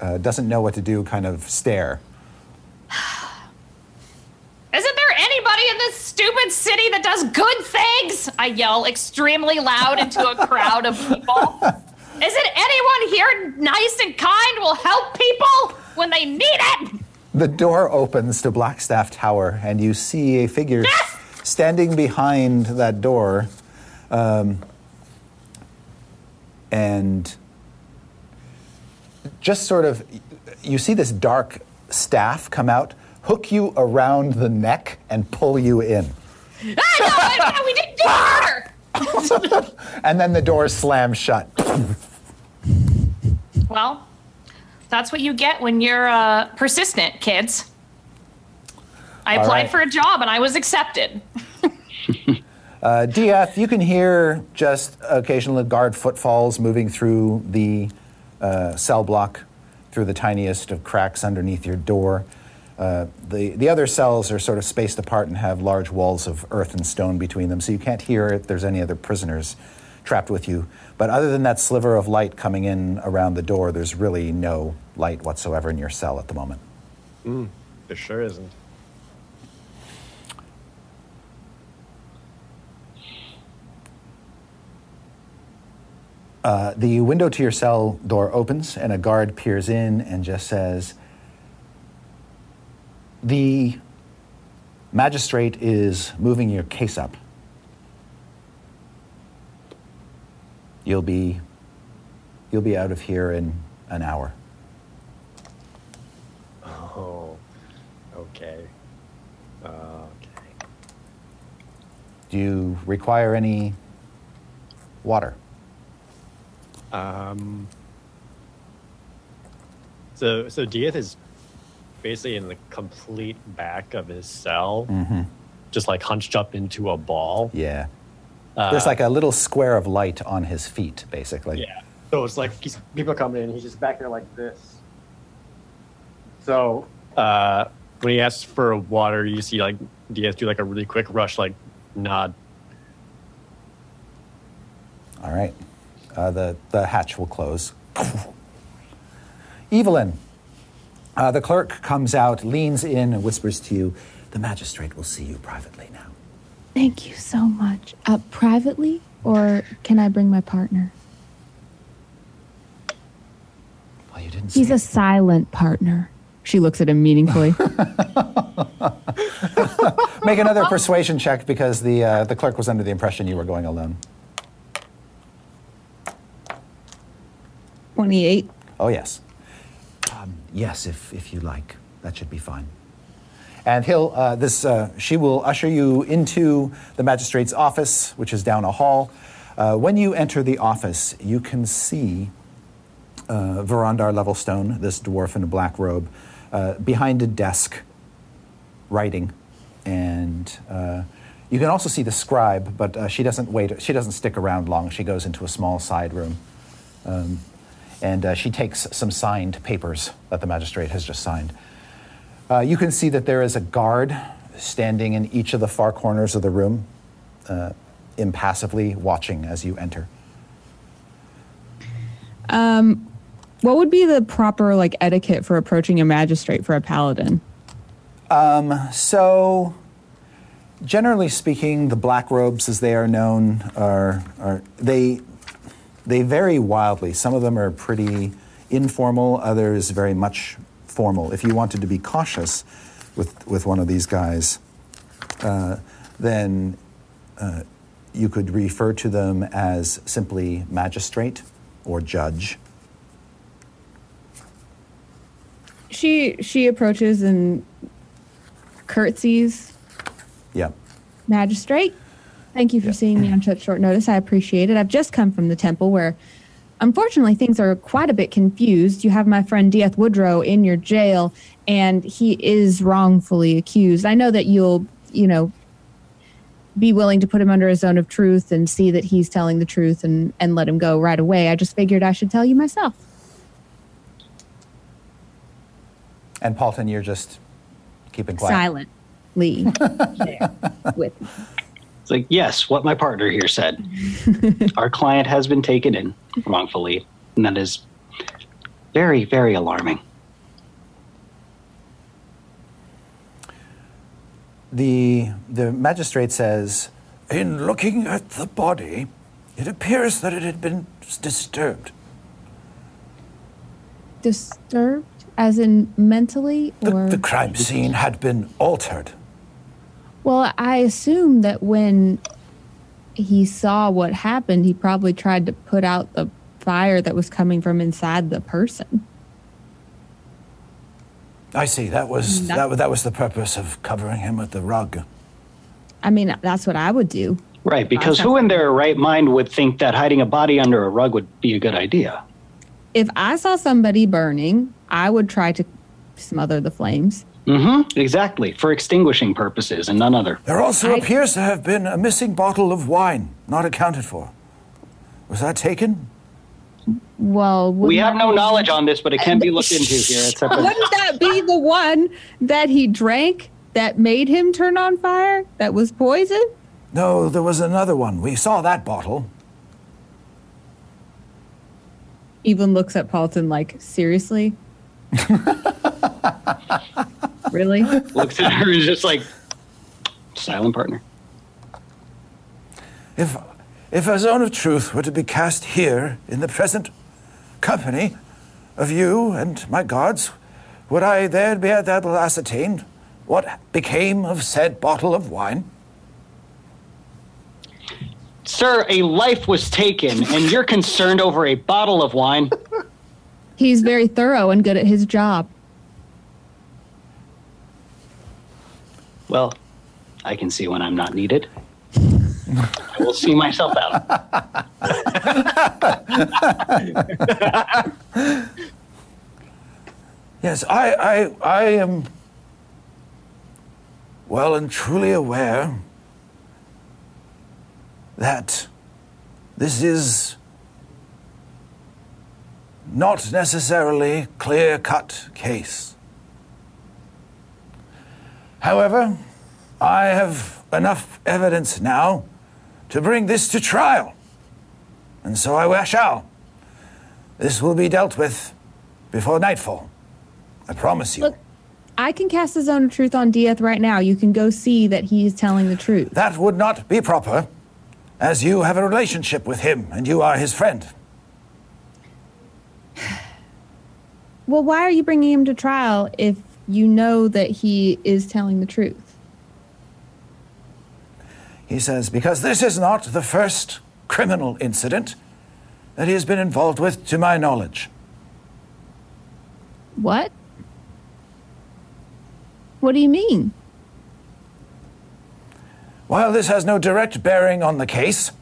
A: uh, doesn't know what to do kind of stare.
B: Isn't there anybody in this stupid city that does good things? I yell extremely loud into a crowd of people. Isn't anyone here nice and kind will help people when they need it?
A: The door opens to Blackstaff Tower, and you see a figure standing behind that door. Um, and just sort of, you see this dark staff come out, hook you around the neck, and pull you in.
B: Ah, no, we didn't do murder!
A: And then the door slams shut.
B: Well, that's what you get when you're uh, persistent, kids. I
A: All
B: applied
A: right.
B: for a job and I was accepted.
A: Uh, Diath, you can hear just occasional guard footfalls moving through the uh, cell block, through the tiniest of cracks underneath your door. Uh, the, the other cells are sort of spaced apart and have large walls of earth and stone between them, so you can't hear if there's any other prisoners trapped with you. But other than that sliver of light coming in around the door, there's really no light whatsoever in your cell at the moment.
C: There sure isn't.
A: Uh, the window to your cell door opens, and a guard peers in and just says, The magistrate is moving your case up. You'll be, you'll be out of here in an hour.
C: Oh, okay. Uh, okay.
A: Do you require any water?
C: Um. So, so Diath is basically in the complete back of his cell, just like hunched up into a ball.
A: Yeah. There's like a little square of light on his feet, basically.
C: Yeah. So it's like he's, people coming in, he's just back there like this. So uh, when he asks for water, you see like Diath do like a really quick rush, like nod.
A: All right. Uh, the, the hatch will close. Evelyn, uh, the clerk comes out, leans in, and whispers to you, The magistrate will see you privately now.
F: Thank you so much. Uh, privately, or can I bring my partner?
A: Well, you didn't
F: He's
A: say
F: a silent partner.
D: She looks at him meaningfully.
A: Make another persuasion check because the, uh, the clerk was under the impression you were going alone.
D: 28.
A: Oh, yes. Um, yes, if, if you like. That should be fine. And he'll, uh, this, uh, she will usher you into the magistrate's office, which is down a hall. Uh, when you enter the office, you can see uh, Verondar Levelstone, this dwarf in a black robe, uh, behind a desk, writing. And uh, you can also see the scribe, but uh, she doesn't wait. She doesn't stick around long. She goes into a small side room and uh, she takes some signed papers that the magistrate has just signed. Uh, you can see that there is a guard standing in each of the far corners of the room, uh, impassively watching as you enter.
D: What would be the proper like etiquette for approaching a magistrate for a paladin?
A: So, generally speaking, the black robes, as they are known, are, are they they vary wildly. Some of them are pretty informal, others very much formal. If you wanted to be cautious with with one of these guys, uh, then uh, you could refer to them as simply magistrate or judge.
D: She she approaches and curtsies.
A: Yeah.
D: Magistrate, thank you for seeing me on such short notice. I appreciate it. I've just come from the temple where, unfortunately, things are quite a bit confused. You have my friend Diath Woodrow in your jail, and he is wrongfully accused. I know that you'll, you know, be willing to put him under a zone of truth and see that he's telling the truth and, and let him go right away. I just figured I should tell you myself.
A: And Paulton, you're just keeping quiet.
D: Silently there with me.
E: It's like, yes, what my partner here said. Our client has been taken in wrongfully, and that is very, very alarming.
A: The, the magistrate says, In looking at the body, it appears that it had been disturbed.
D: Disturbed, as in mentally,
A: The,
D: or
A: the crime scene had been altered.
D: Well, I assume that when he saw what happened, he probably tried to put out the fire that was coming from inside the person.
A: I see. That was
D: mm,
A: That- that, that was the purpose of covering him with the rug.
D: I mean, that's what I would do.
E: Right, because uh, who in their right mind would think that hiding a body under a rug would be a good idea?
D: If I saw somebody burning, I would try to smother the flames.
E: Mm-hmm. Exactly, for extinguishing purposes and none other.
A: There also
D: I-
A: appears to have been a missing bottle of wine, not accounted for. Was that taken?
D: Well,
E: We have no
D: be-
E: knowledge on this, but it can be looked into here. It's
D: Wouldn't that be the one that he drank that made him turn on fire? That was poison?
A: No, there was another one. We saw that bottle.
D: Evelyn looks at Paulton like, seriously? really?
E: looks at her and is just like silent partner.
A: If, if a zone of truth were to be cast here in the present company of you and my guards, would I there be able to ascertain what became of said bottle of wine?
E: Sir, a life was taken, and you're concerned over a bottle of wine.
D: He's very thorough and good at his job.
E: Well, I can see when I'm not needed. I will see myself out.
A: Yes, I, I, I am well and truly aware that this is not necessarily clear cut case. However, I have enough evidence now to bring this to trial, and so I shall. This will be dealt with before nightfall. I promise you.
D: Look, I can cast the zone of truth on Diath right now. You can go see that he is telling the truth.
A: That would not be proper, as you have a relationship with him and you are his friend.
D: Well, why are you bringing him to trial if you know that he is telling the truth?
A: He says, because this is not the first criminal incident that he has been involved with, to my knowledge.
D: What? What do you mean?
A: While this has no direct bearing on the case,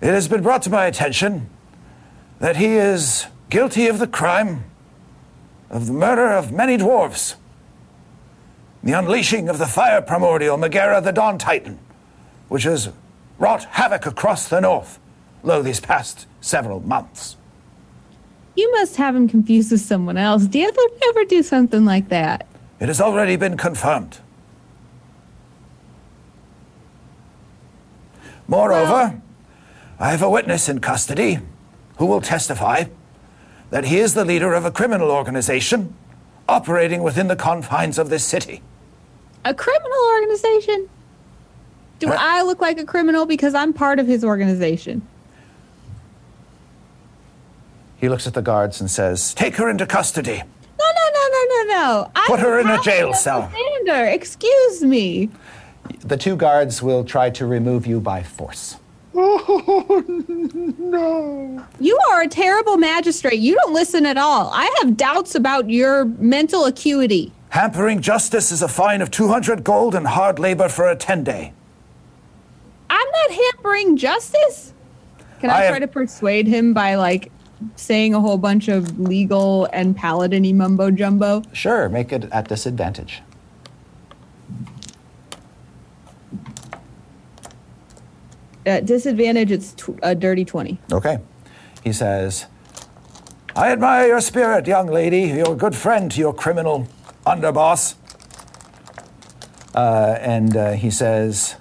A: it has been brought to my attention that he is guilty of the crime of the murder of many dwarves, the unleashing of the fire primordial Maegera the Dawn Titan, which has wrought havoc across the north, lo these past several months.
D: You must have him confused with someone else. Diath would never do something like that.
A: It has already been confirmed. Moreover, I have a witness in custody who will testify that he is the leader of a criminal organization operating within the confines of this city.
D: A criminal organization? Do
A: Huh?
D: I look like a criminal because I'm part of his organization?
A: He looks at the guards and says, Take her into custody.
D: No, no, no, no, no, no.
A: Put her in a jail cell.
D: of. Excuse me.
A: The two guards will try to remove you by force.
D: Oh, you are a terrible magistrate. You don't listen at all. I have doubts about your mental acuity.
A: Hampering justice is a fine of 200 gold and hard labor for a 10 day.
D: I'm not hampering justice. Can I,
A: I
D: try
A: have-
D: to persuade him by like saying a whole bunch of legal and paladin mumbo jumbo?
A: Sure, make it at disadvantage.
D: At disadvantage, it's tw- a dirty 20.
A: Okay. He says, I admire your spirit, young lady. You're a good friend to your criminal underboss. Uh, and uh, he says,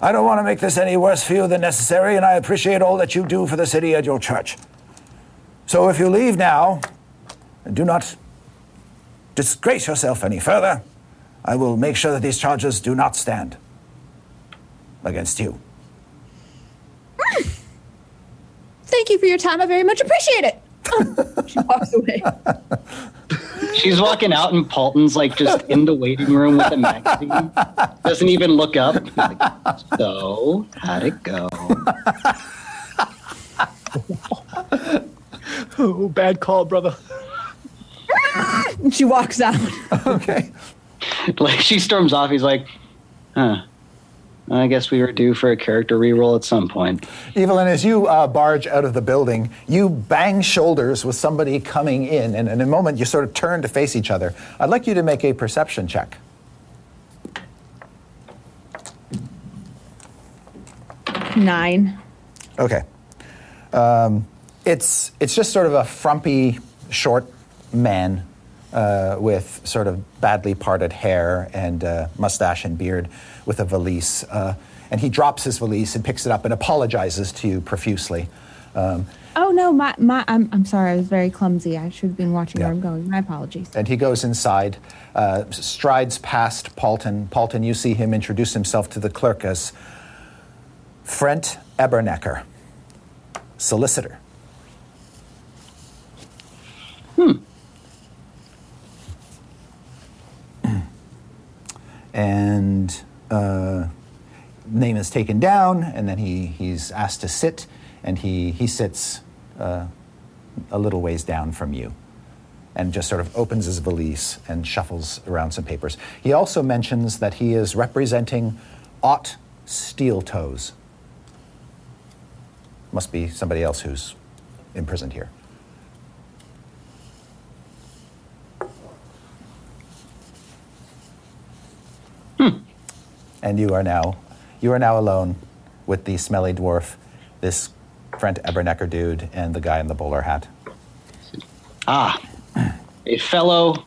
A: I don't want to make this any worse for you than necessary, and I appreciate all that you do for the city and your church. So if you leave now, and do not disgrace yourself any further, I will make sure that these charges do not stand against you.
D: Thank you for your time. I very much appreciate it. she walks away.
E: She's walking out, and Paulton's like just in the waiting room with a magazine. Doesn't even look up. Like, so, how'd it go?
C: Oh, bad call, brother.
D: And she walks out.
A: Okay.
E: Like she storms off. He's like, huh. I guess we were due for a character reroll at some point.
A: Evelyn, as you uh, barge out of the building, you bang shoulders with somebody coming in, and in a moment you sort of turn to face each other. I'd like you to make a perception check.
D: Nine.
A: Okay. Um, it's it's just sort of a frumpy, short man uh, with sort of badly parted hair and uh, mustache and beard, with a valise. Uh, and he drops his valise and picks it up and apologizes to you profusely. Um,
D: Oh no, my my. I'm I'm sorry. I was very clumsy. I should have been watching where I'm going. My apologies.
A: And he goes inside, uh, strides past Paulton. Paulton, you see him introduce himself to the clerk as Frent Ebernecker, solicitor. Hmm. and uh, name is taken down, and then he, he's asked to sit, and he, he sits uh, a little ways down from you and just sort of opens his valise and shuffles around some papers. He also mentions that he is representing Ott Steel Toes. Must be somebody else who's imprisoned here. And you are now you are now alone with the smelly dwarf, this Brent Ebernecker dude, and the guy in the bowler hat.
E: Ah, a fellow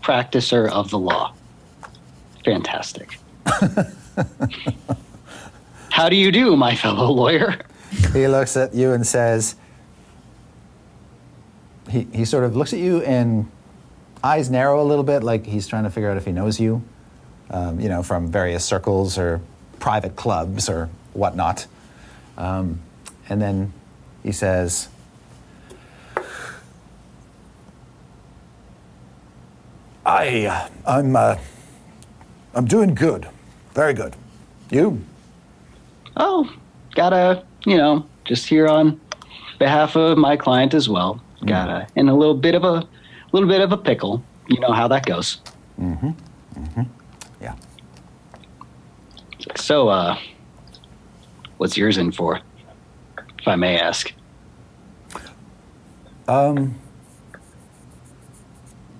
E: practicer of the law. Fantastic. How do you do, my fellow lawyer?
A: he looks at you and says, he, he sort of looks at you and eyes narrow a little bit, like he's trying to figure out if he knows you, um, you know, from various circles or private clubs or whatnot. Um, and then he says, I, I'm, uh, I'm doing good, very good. You?
E: Oh, gotta, you know, just here on behalf of my client as well. Gotta, in a little bit of a, little bit of a pickle. You know how that goes.
A: Yeah.
E: So, uh, what's yours in for, if I may ask?
A: Um,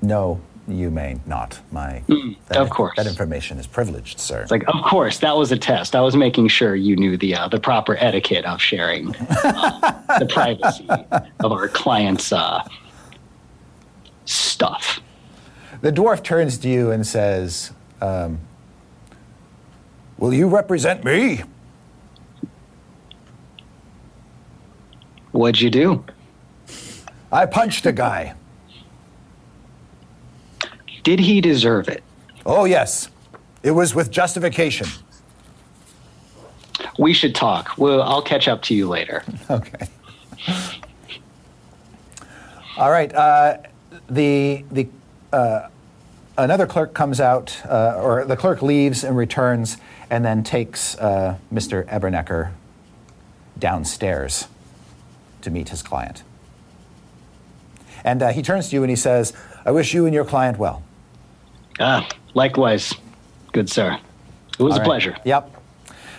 A: No, you may not. My
E: Mm, of course.
A: that information is privileged, sir.
E: It's like, of course, that was a test. I was making sure you knew the uh, the proper etiquette of sharing uh, the privacy of our clients' uh, stuff.
A: The dwarf turns to you and says, um, Will you represent me?
E: What'd you do?
A: I punched a guy.
E: Did he deserve it?
A: Oh, yes. It was with justification.
E: We should talk. Well, I'll catch up to you later.
A: Okay. All right. Uh, the the uh, another clerk comes out, uh, or the clerk leaves and returns, and then takes uh, Mr. Ebernecker downstairs to meet his client. And uh, he turns to you and he says, "I wish you and your client well."
E: Ah, likewise, good sir. It was
A: All
E: a
A: right.
E: pleasure.
A: Yep.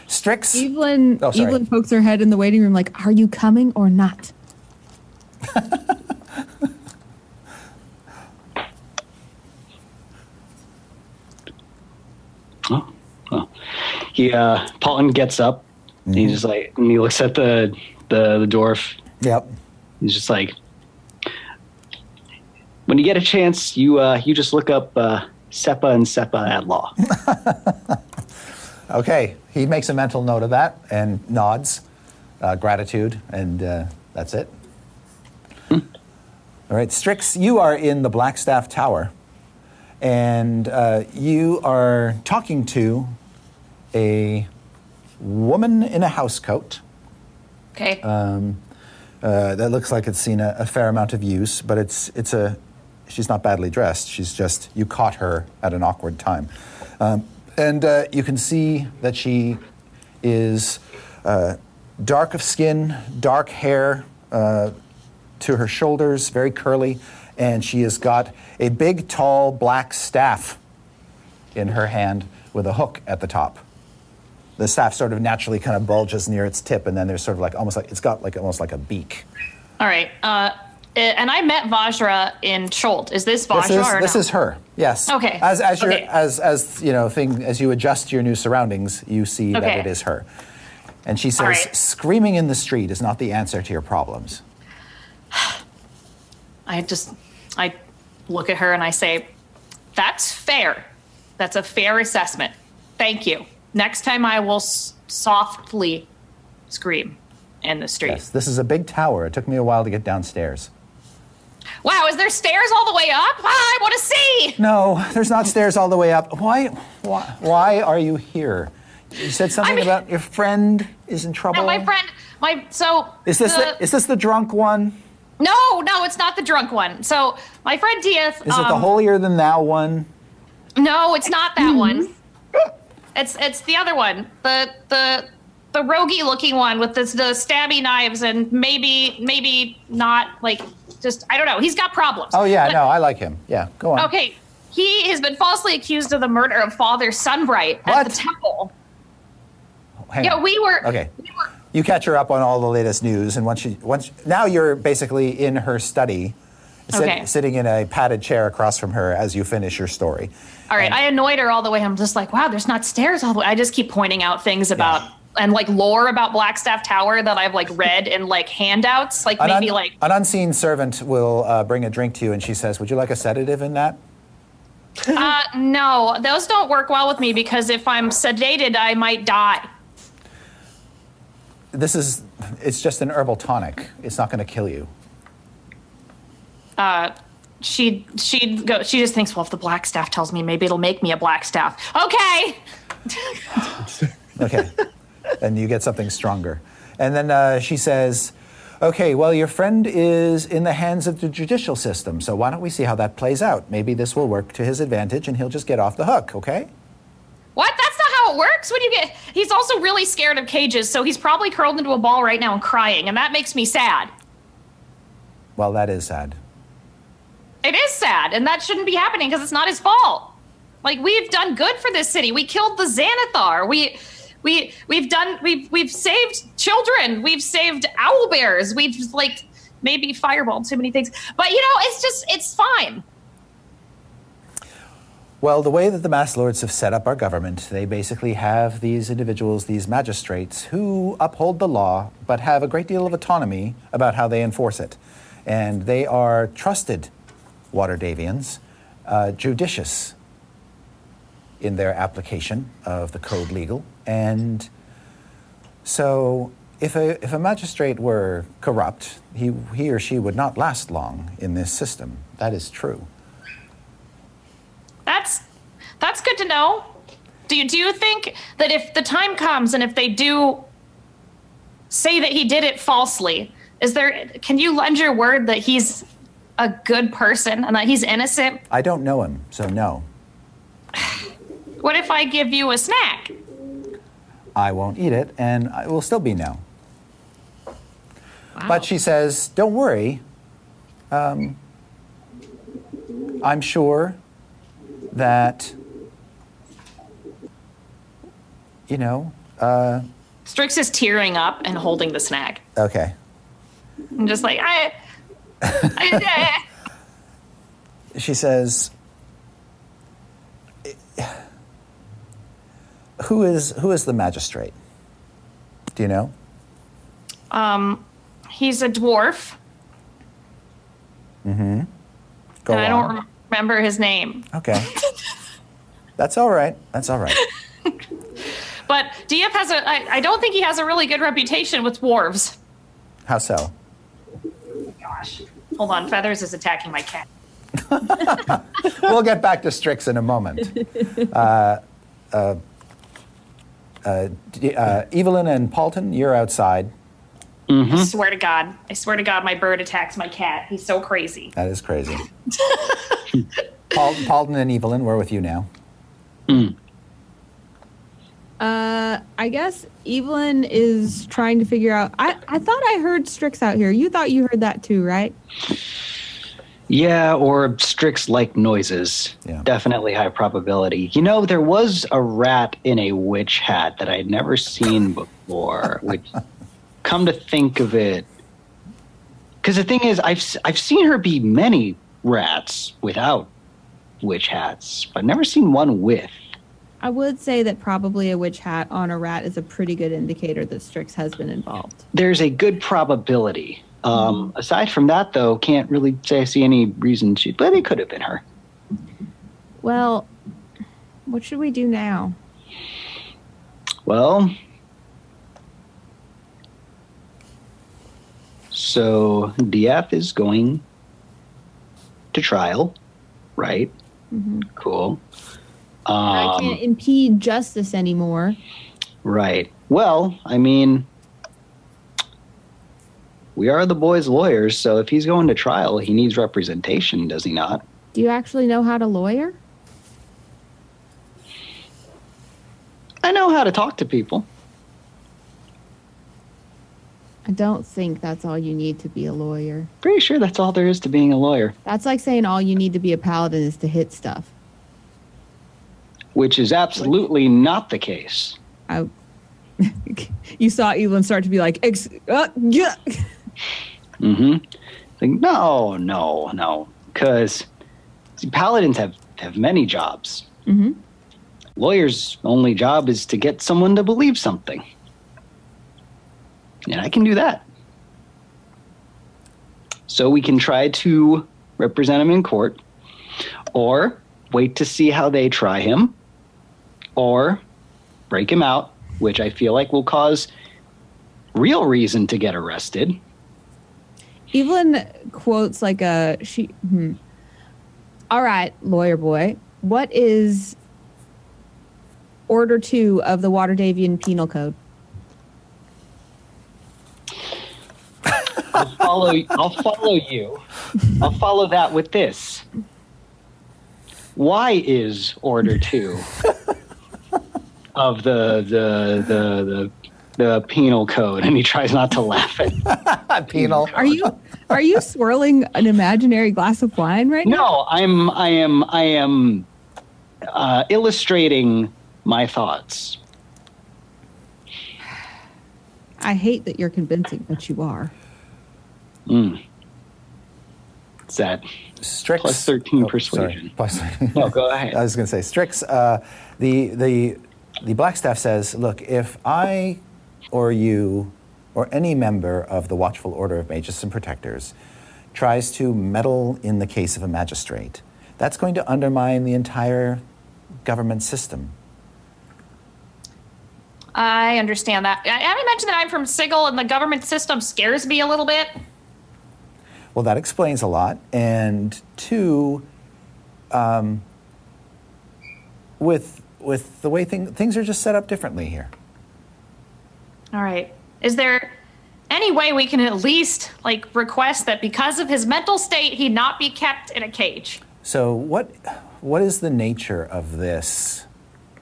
A: Strix.
D: Evelyn,
A: Oh, sorry.
D: Evelyn pokes her head in the waiting room, like, "Are you coming or not?"
E: Oh, oh. He uh Paulton gets up. And he's just like and he looks at the the, the dwarf.
A: Yep.
E: He's just like when you get a chance, you uh you just look up uh SEPA and SEPA at law.
A: Okay, he makes a mental note of that and nods, uh, gratitude, and uh, that's it. All right, Strix, you are in the Blackstaff Tower, and uh, you are talking to a woman in a housecoat
B: Okay.
A: uh, that looks like it's seen a, a fair amount of use, but it's it's a she's not badly dressed. She's just you caught her at an awkward time, um, and uh, you can see that she is uh, dark of skin, dark hair uh, to her shoulders, very curly, and she has got a big, tall black staff in her hand with a hook at the top. The staff sort of naturally kind of bulges near its tip, and then there's sort of like almost like it's got like almost like a beak.
B: All right. Uh, and I met Vajra in Cholt. Is this Vajra
A: This is
B: or
A: this
B: no?
A: is her. Yes.
B: Okay.
A: As as you
B: Okay.
A: as as you know thing as you adjust to your new surroundings, you see that it is her. And she says,
B: right.
A: "Screaming in the street is not the answer to your problems."
B: I just I look at her and I say, "That's fair. That's a fair assessment. Thank you. Next time I will s- softly scream in the street."
A: Yes. This is a big tower. It took me a while to get downstairs.
B: Wow, is there stairs all the way up? Ah, I want to see.
A: No, there's not stairs all the way up. Why? Why, why are you here? You said something
B: I'm-
A: about your friend is in trouble.
B: No, my friend, my so
A: Is this the,
B: the-
A: is this the drunk one?
B: no, no, it's not the drunk one. So my friend Diath.
A: Is it the
B: um,
A: holier than thou one?
B: No, it's not that one. It's it's the other one. The the the roguey looking one with the, the stabby knives and maybe maybe not like just I don't know. He's got problems.
A: Oh yeah,
B: But-
A: no, I like him. Yeah, go on.
B: Okay. He has been falsely accused of the murder of Father Sunbright at the temple.
A: Oh, hang
B: Yeah,
A: on.
B: we were
A: Okay.
B: we were
A: You catch her up on all the latest news, and once she once now you're basically in her study, sit-
B: Okay.
A: sitting in a padded chair across from her as you finish your story.
B: All right,
A: And-
B: I annoyed her all the way. I'm just like, wow, there's not stairs all the way. I just keep pointing out things about and like lore about Blackstaff Tower that I've like read in like handouts, like maybe
A: un-
B: like
A: an unseen servant will uh, bring a drink to you, and she says, "Would you like a sedative in that?"
B: uh no, those don't work well with me because if I'm sedated, I might die.
A: This is it's just an herbal tonic. It's not going to kill you.
B: She she go she just thinks, well, if the black staff tells me, maybe it'll make me a black staff. Okay.
A: Okay. and you get something stronger. And then uh, she says, Okay, well, your friend is in the hands of the judicial system, so why don't we see how that plays out? Maybe this will work to his advantage and he'll just get off the hook, okay?
B: What? That's not how it works. When you get he's also really scared of cages, so he's probably curled into a ball right now and crying, and that makes me sad.
A: Well, that is sad.
B: It is sad, and that shouldn't be happening because it's not his fault. Like we've done good for this city. We killed the Xanathar. We we we've done we've we've saved children. We've saved owl bears. We've like maybe fireballed too many things. But you know, it's just it's fine.
A: Well, the way that the Masked Lords have set up our government, they basically have these individuals, these magistrates, who uphold the law but have a great deal of autonomy about how they enforce it. And they are trusted Waterdhavians, uh, judicious in their application of the code legal. And so, if a, if a magistrate were corrupt, he, he or she would not last long in this system. That is true.
B: That's that's good to know. Do you do you think that if the time comes and if they do say that he did it falsely, is there can you lend your word that he's a good person and that he's innocent?
A: I don't know him, so no.
B: What if I give you a snack?
A: I won't eat it, and it will still be no. But she says, Don't worry. Um, I'm sure that, you know, uh,
B: Strix is tearing up and holding the snack.
A: okay.
B: I'm just like I.
A: She says, who is, who is the magistrate? Do you know?
B: um, he's a dwarf, Mm-hmm.
A: Go
B: and I don't remember his name.
A: Okay. That's all right. That's all right.
B: But Diath has a. I, I don't think he has a really good reputation with dwarves.
A: How so?
B: Gosh. Hold on, Feathers is attacking my cat.
A: we'll get back to Strix in a moment. Uh, uh, uh, uh, Evelyn and Paulton, you're outside.
B: I swear to God. I swear to God, my bird attacks my cat. He's so crazy.
A: That is crazy. Paul, Paulton and Evelyn, we're with you now.
D: Uh, I guess Evelyn is trying to figure out. I, I thought I heard Strix out here. You thought you heard that too, right?
E: Yeah, or Strix like noises.
A: Yeah.
E: Definitely high probability. You know, there was a rat in a witch hat that I'd never seen before, which come to think of it. Because the thing is, I've, s- I've seen her be many rats without witch hats, but I've never seen one with.
D: I would say that probably a witch hat on a rat is a pretty good indicator that Strix has been involved.
E: There's a good probability. Um, aside from that, though, can't really say I see any reason she, but it could have been her.
D: Well, what should we do now?
E: Well, so Diath is going to trial, right? Cool.
D: I
E: Um,
D: can't impede justice anymore.
E: right. Well, I mean, we are the boy's lawyers, so if he's going to trial, he needs representation, does he not?
D: Do you actually know how to lawyer?
E: I know how to talk to people.
D: I don't think that's all you need to be a lawyer.
E: Pretty sure that's all there is to being a lawyer,
D: That's like saying all you need to be a paladin is to hit stuff.
E: Which is absolutely not the case.
D: I, you saw Evelyn start to be like, Ex- uh, yeah.
E: Mm-hmm. Like, no, no, no. Because paladins have, have many jobs.
D: Mhm.
E: Lawyers' only job is to get someone to believe something. And I can do that. So we can try to represent him in court, or wait to see how they try him, or break him out, which I feel like will cause real reason to get arrested.
D: Evelyn quotes like a she. Hmm. All right, lawyer boy. What is Order two of the Waterdhavian Penal Code?
E: I'll follow. I'll follow you. I'll follow that with this. Why is Order Two of the the the the the penal code? And he tries not to laugh at.
A: Penal.
D: Are you are you swirling an imaginary glass of wine right now?
E: No, I'm. I am. I am uh, illustrating my thoughts.
D: I hate that you're convincing, but you are.
E: Mm. Is that
A: Strix.
E: Plus 13
A: sorry.
E: persuasion.
A: Plus-
E: No, go ahead.
A: I was going to say Strix. Uh, the the the Blackstaff says, look, if I or you or any member of the Watchful Order of Mages and Protectors tries to meddle in the case of a magistrate, that's going to undermine the entire government system.
B: I understand that. I haven't mentioned that I'm from Sigil and the government system scares me a little bit.
A: Well, that explains a lot. And two, um, with with the way thing, things are just set up differently here.
B: All right. Is there any way we can at least like request that because of his mental state he not be kept in a cage?
A: So what what is the nature of this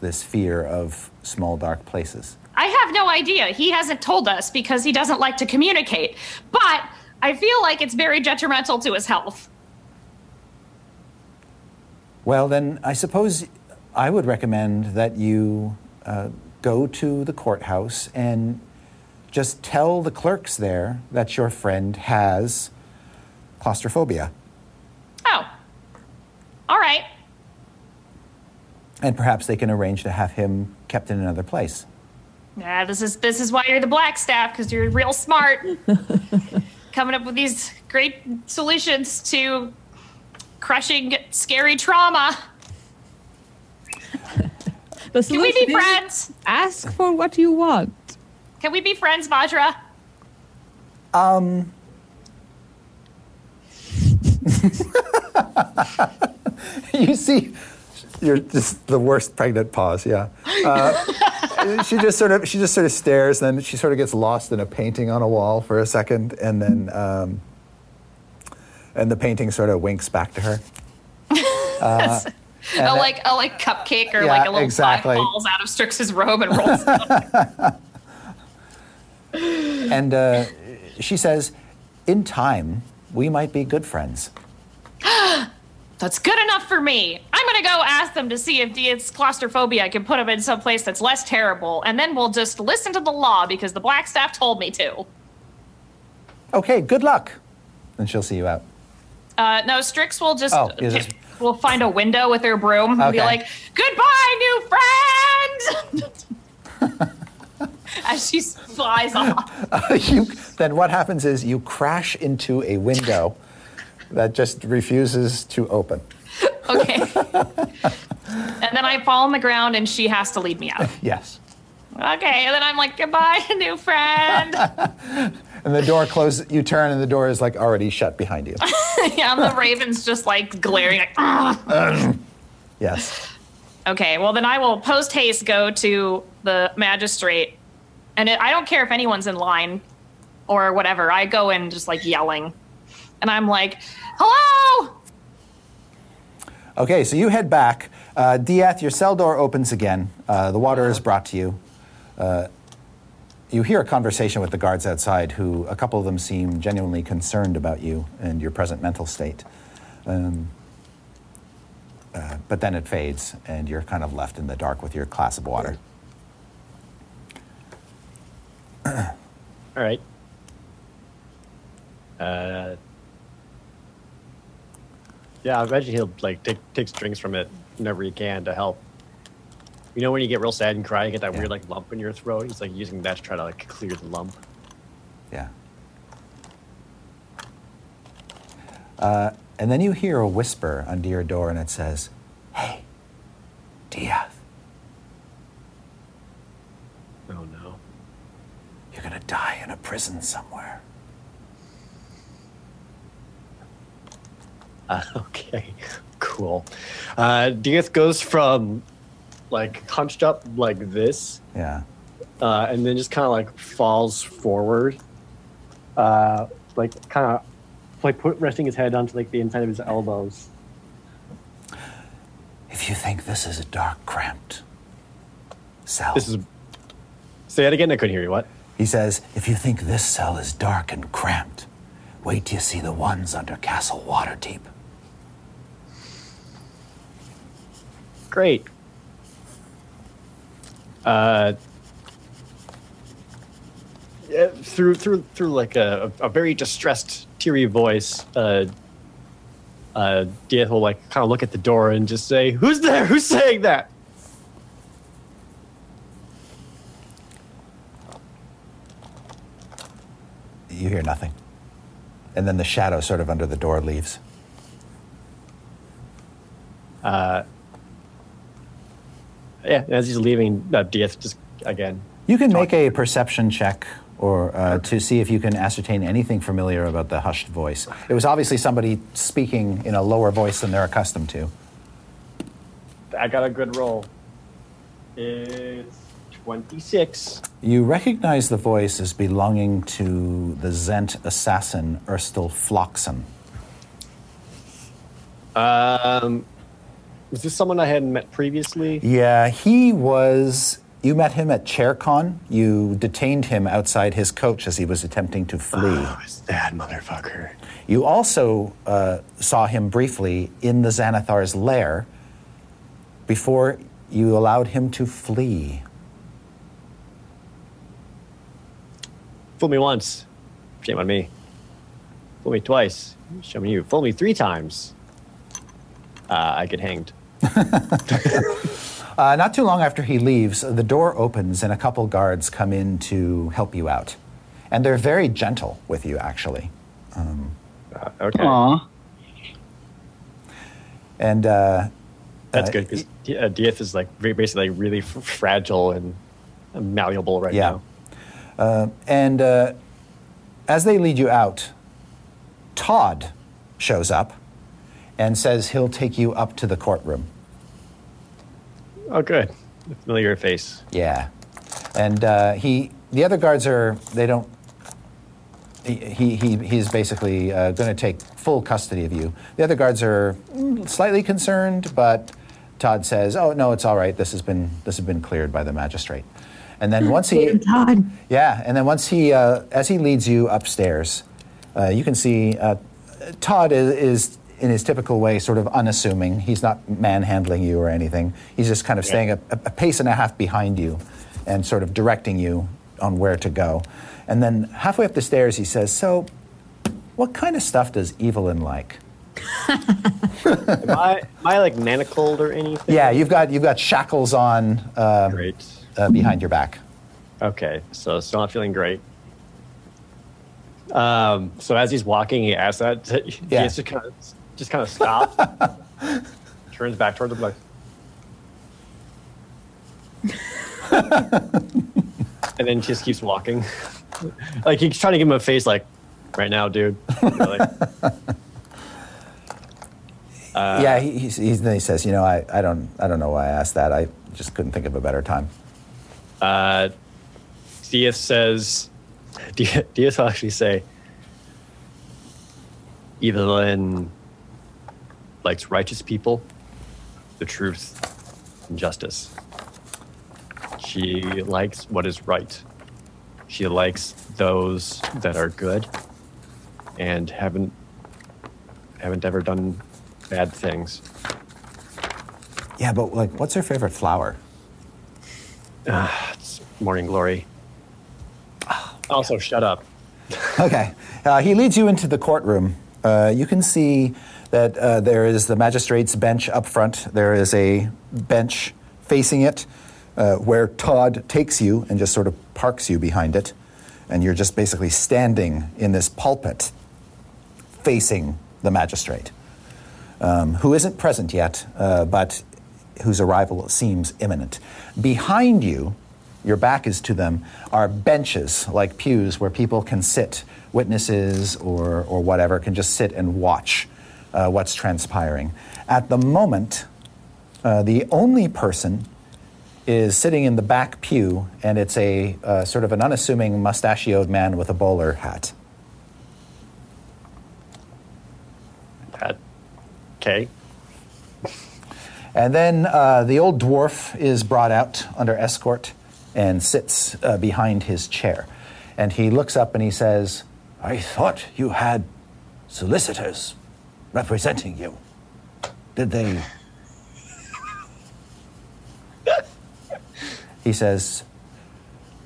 A: this fear of small dark places?
B: I have no idea. He hasn't told us because he doesn't like to communicate. But I feel like it's very detrimental to his health.
A: Well, then I suppose I would recommend that you uh, go to the courthouse and just tell the clerks there that your friend has claustrophobia.
B: Oh. All right.
A: And perhaps they can arrange to have him kept in another place.
B: Yeah, this is this is why you're the Blackstaff because you're real smart. Coming up with these great solutions to crushing scary trauma.
D: The
B: Can we
D: solution
B: be friends?
D: Ask for what you want.
B: Can we be friends, Vajra?
A: you see, you're just the worst pregnant pause. Yeah. Uh, she just sort of she just sort of stares, then she sort of gets lost in a painting on a wall for a second, and then um, and the painting sort of winks back to her. Uh, and
B: a like a like cupcake or
A: Yeah,
B: like a little
A: exactly.
B: falls out of Strix's robe and rolls
A: and uh, she says, "In time, we might be good friends."
B: That's good enough for me. I'm gonna go ask them to see if it's claustrophobia I can put them in some place that's less terrible, and then we'll just listen to the law because the Blackstaff told me to.
A: Okay, good luck. And she'll see you out.
B: Uh, no, Strix will just
A: Oh, just-
B: will find a window with her broom and be like, "Goodbye, new friend," as she flies off.
A: you, then what happens is you crash into a window that just refuses to open.
B: Okay. and then I fall on the ground, and she has to lead me out.
A: Yes.
B: Okay, and then I'm like, "Goodbye, new friend."
A: And the door closes, you turn, and the door is like already shut behind you.
B: yeah, and the raven's just like glaring, like, "Ugh."
A: Yes.
B: Okay, well then I will post haste go to the magistrate, and it, I don't care if anyone's in line or whatever. I go in just like yelling, and I'm like, "Hello!"
A: Okay, so you head back. Uh, Diath, your cell door opens again. Uh, the water is brought to you. Uh, you hear a conversation with the guards outside, who a couple of them seem genuinely concerned about you and your present mental state. Um, uh, but then it fades, and you're kind of left in the dark with your glass of water.
C: All right. Uh, yeah, I imagine he'll like take takes drinks from it whenever he can to help. You know when you get real sad and cry, you get that
A: Yeah.
C: weird like lump in your throat. He's like using that to try to like clear the lump.
A: Yeah. Uh, and then you hear a whisper under your door, and it says, Hey, Diath,
C: Oh no.
A: you're going to die in a prison somewhere.
C: Uh, okay, cool. Uh, Diath goes from like hunched up like this,
A: Yeah.
C: uh, and then just kind of like falls forward, uh, like kind of like put resting his head onto like the inside of his elbows.
A: If you think this is a dark, cramped cell,
C: This is. Say that again. I couldn't hear you. What?
A: he says, if you think this cell is dark and cramped, wait till you see the ones under Castle Waterdeep.
C: Great. Uh, yeah, through through through like a, a very distressed, teary voice, uh, uh, Diath will like kind of look at the door and just say, "Who's there? Who's saying that?"
A: You hear nothing. And then the shadow sort of under the door leaves.
C: Uh, yeah, as he's leaving, uh, just again.
A: You can make a perception check or uh, to see if you can ascertain anything familiar about the hushed voice. It was obviously somebody speaking in a lower voice than they're accustomed to.
C: I got a good roll. It's twenty-six.
A: You recognize the voice as belonging to the Zhent assassin Erstil Floxen.
C: Um, was this someone I hadn't met previously?
A: Yeah, he was. You met him at ChairCon. You detained him outside his coach as he was attempting to flee.
C: Oh, it's that motherfucker.
A: You also uh, saw him briefly in the Xanathar's lair before you allowed him to flee.
C: Fool me once, shame on me. Fool me twice, shame on you. Fool me three times, uh, I get hanged.
A: Uh, not too long after he leaves, the door opens and a couple guards come in to help you out. And they're very gentle with you, actually.
C: Uh, okay,
E: Aw.
A: And uh,
C: that's
A: uh,
C: good because uh, Diath is like basically like really f- fragile and malleable right now.
A: Yeah.
C: now.
A: And uh, as they lead you out, Todd shows up and says he'll take you up to the courtroom.
C: Oh, good. A familiar face.
A: Yeah, and uh, he, the other guards are they don't. He, he, he he's basically uh, going to take full custody of you. The other guards are mm, slightly concerned, but Todd says, "Oh no, it's all right. This has been this has been cleared by the magistrate." And then once he,
D: Todd.
A: yeah, and then once he, uh, as he leads you upstairs, uh, you can see uh, Todd is, is, in his typical way, sort of unassuming. He's not manhandling you or anything. He's just kind of staying a, a pace and a half behind you and sort of directing you on where to go. And then halfway up the stairs, he says, So, what kind of stuff does Evelyn like?
C: Am I, am I like manacled or anything?
A: Yeah, you've got, you've got shackles on uh,
C: Great.
A: uh, behind your back.
C: Okay, so still not feeling great. Um, so as he's walking, he asks that. He
A: Yeah.
C: just kind of just kind of stops, turns back towards the like, and then just keeps walking. like he's trying to give him a face like, right now, dude. Really?
A: yeah, he, he's, he's, then he says, You know, I, I, don't, I don't know why I asked that. I just couldn't think of a better time.
C: Uh, Diath says, Diath will actually say, Evelyn likes righteous people, the truth, and justice. She likes what is right. She likes those that are good and haven't haven't ever done bad things.
A: Yeah, but like, what's her favorite flower?
C: It's morning glory. Also, shut up.
A: Okay. Uh, he leads you into the courtroom. Uh, you can see that uh, there is the magistrate's bench up front. There is a bench facing it uh, where Todd takes you and just sort of parks you behind it. And you're just basically standing in this pulpit facing the magistrate, um, who isn't present yet, uh, but whose arrival seems imminent. Behind you, your back is to them, are benches like pews where people can sit, witnesses or, or whatever, can just sit and watch uh, what's transpiring. At the moment, uh, the only person is sitting in the back pew, and it's a uh, sort of an unassuming mustachioed man with a bowler hat.
C: That, okay.
A: And then uh, the old dwarf is brought out under escort and sits uh, behind his chair. And he looks up and he says, I thought you had solicitors representing you. Did they? he says,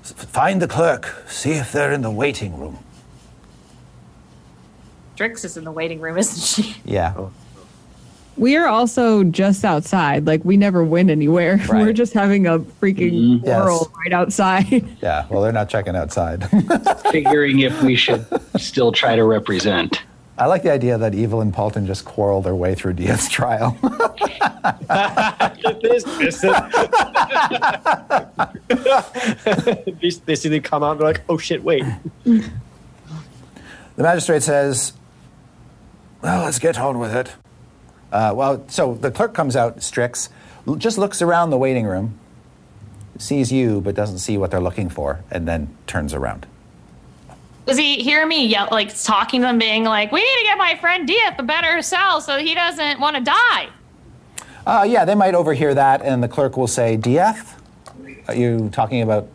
A: Find the clerk, see if they're in the waiting room.
B: Strix is in the waiting room, isn't she?
A: Yeah.
D: We are also just outside. Like we never went anywhere. We're just having a freaking mm-hmm.
A: Yes.
D: quarrel right outside.
A: Yeah, well, they're not checking outside.
E: Figuring if we should still try to represent.
A: I like the idea that Evil and Paulton just quarrel their way through Diath's trial.
C: this, this is- they, see they come out and they're like, oh shit, wait.
A: the magistrate says, Well, let's get on with it. Uh, well, so the clerk comes out, Strix, l- just looks around the waiting room, sees you, but doesn't see what they're looking for, and then turns around.
B: Does he hear me yell, like talking to them, being like, "We need to get my friend Diath the better cell so he doesn't want to die"?
A: Uh, yeah, they might overhear that, and the clerk will say, Diath? Are you talking about.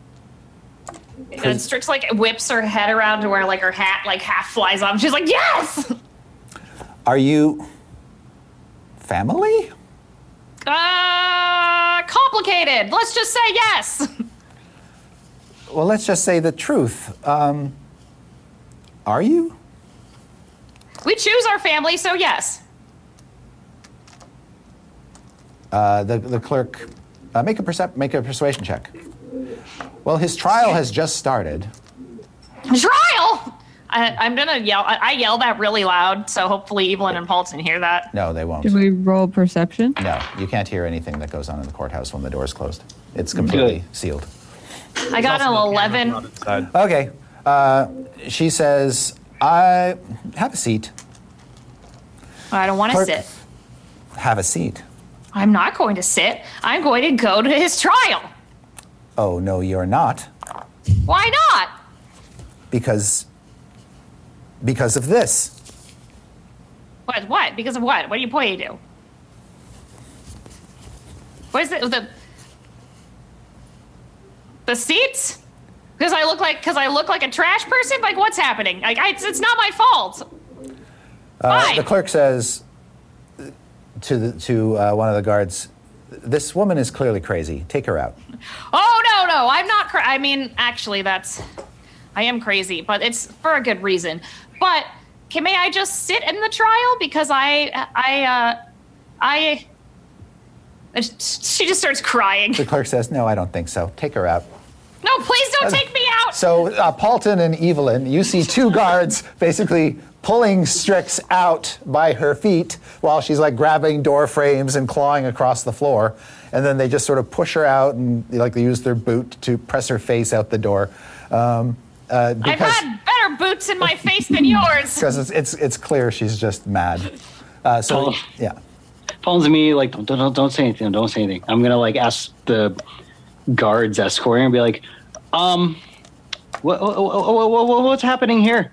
B: And Strix like whips her head around to where like her hat like half flies off. She's like, "Yes."
A: Are you. family?
B: Uh, complicated. Let's just say yes.
A: Well, let's just say the truth. Um, are you?
B: We choose our family, so yes.
A: Uh, the, the clerk. Uh, make, a percep- make a persuasion check. Well, his trial has just started.
B: Trial. I, I'm gonna yell. I, I yell that really loud, so hopefully Evelyn and Paulton hear that.
A: No, they won't.
D: Did we roll perception?
A: No, you can't hear anything that goes on in the courthouse when the door's closed. It's completely
E: Good.
A: sealed.
B: I got an eleven.
A: Okay. Uh, she says, I have a seat.
B: I don't want to
A: Clerk.
B: sit.
A: Have a seat.
B: I'm not going to sit. I'm going to go to his trial.
A: Oh, no, you're not.
B: Why not?
A: Because. Because of this.
B: What? What? Because of what? What are you pointing to? What is it? The the seats? Because I look like because I look like a trash person. Like what's happening? Like I, it's, it's not my fault.
A: Uh,
B: Fine.
A: the clerk says to, the, to uh, one of the guards, This woman is clearly crazy. Take her out.
B: Oh no no! I'm not. Cra- I mean, actually, that's I am crazy, but it's for a good reason. But can may I just sit in the trial because I I uh, I. She just starts crying.
A: The clerk says, No, I don't think so. Take her out.
B: No, please don't take me out.
A: So, uh, Paulton and Evelyn, you see two guards basically pulling Strix out by her feet while she's like grabbing door frames and clawing across the floor. And then they just sort of push her out and like they use their boot to press her face out the door. Um, uh,
B: I've had better boots in my face than yours.
A: because it's, it's, it's clear she's just mad. Uh, so,
E: Oh.
A: yeah.
E: phones me like don't, don't don't say anything don't say anything i'm gonna like ask the guards escorting and be like um what, what, what, what, what's happening here?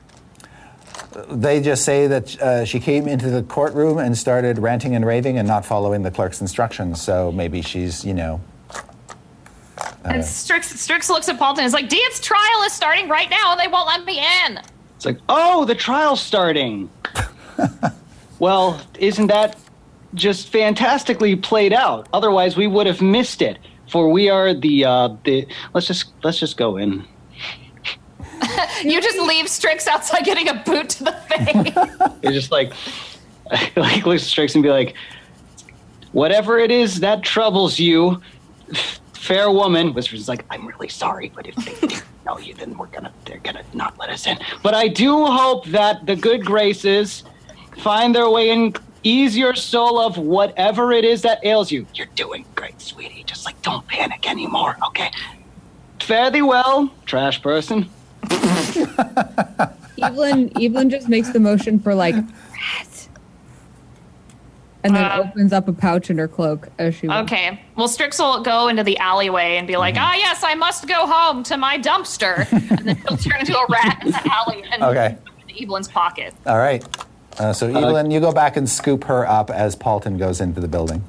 A: They just say that uh, she came into the courtroom and started ranting and raving and not following the clerk's instructions. So maybe she's, you know,
B: And Strix, Strix looks at Paulton and is like, Diath's trial is starting right now. And they won't let me in.
E: it's like oh the trial's starting. Well isn't that just fantastically played out? Otherwise we would have missed it for we are the uh the let's just let's just go in
B: You just leave Strix outside getting a boot to the face.
E: It's just like, like looks at Strix and be like, whatever it is that troubles you, fair woman. Whispers like, I'm really sorry, but if they know you, then we're gonna, they're gonna not let us in. But I do hope that the good graces find their way and ease your soul of whatever it is that ails you. You're doing great, sweetie. Just like, don't panic anymore, okay? Fare thee well, trash person.
D: Evelyn, Evelyn just makes the motion for like, "Rat." and then
B: Uh,
D: opens up a pouch in her cloak as she. walks.
B: okay. Well, Strix will go into the alleyway and be like, ah, yes, I must go home to my dumpster. and then he'll turn into a rat in the alley and
A: Okay.
B: put in Evelyn's pocket.
A: all right. Uh, so, Evelyn, you go back and scoop her up as Paulton goes into the building.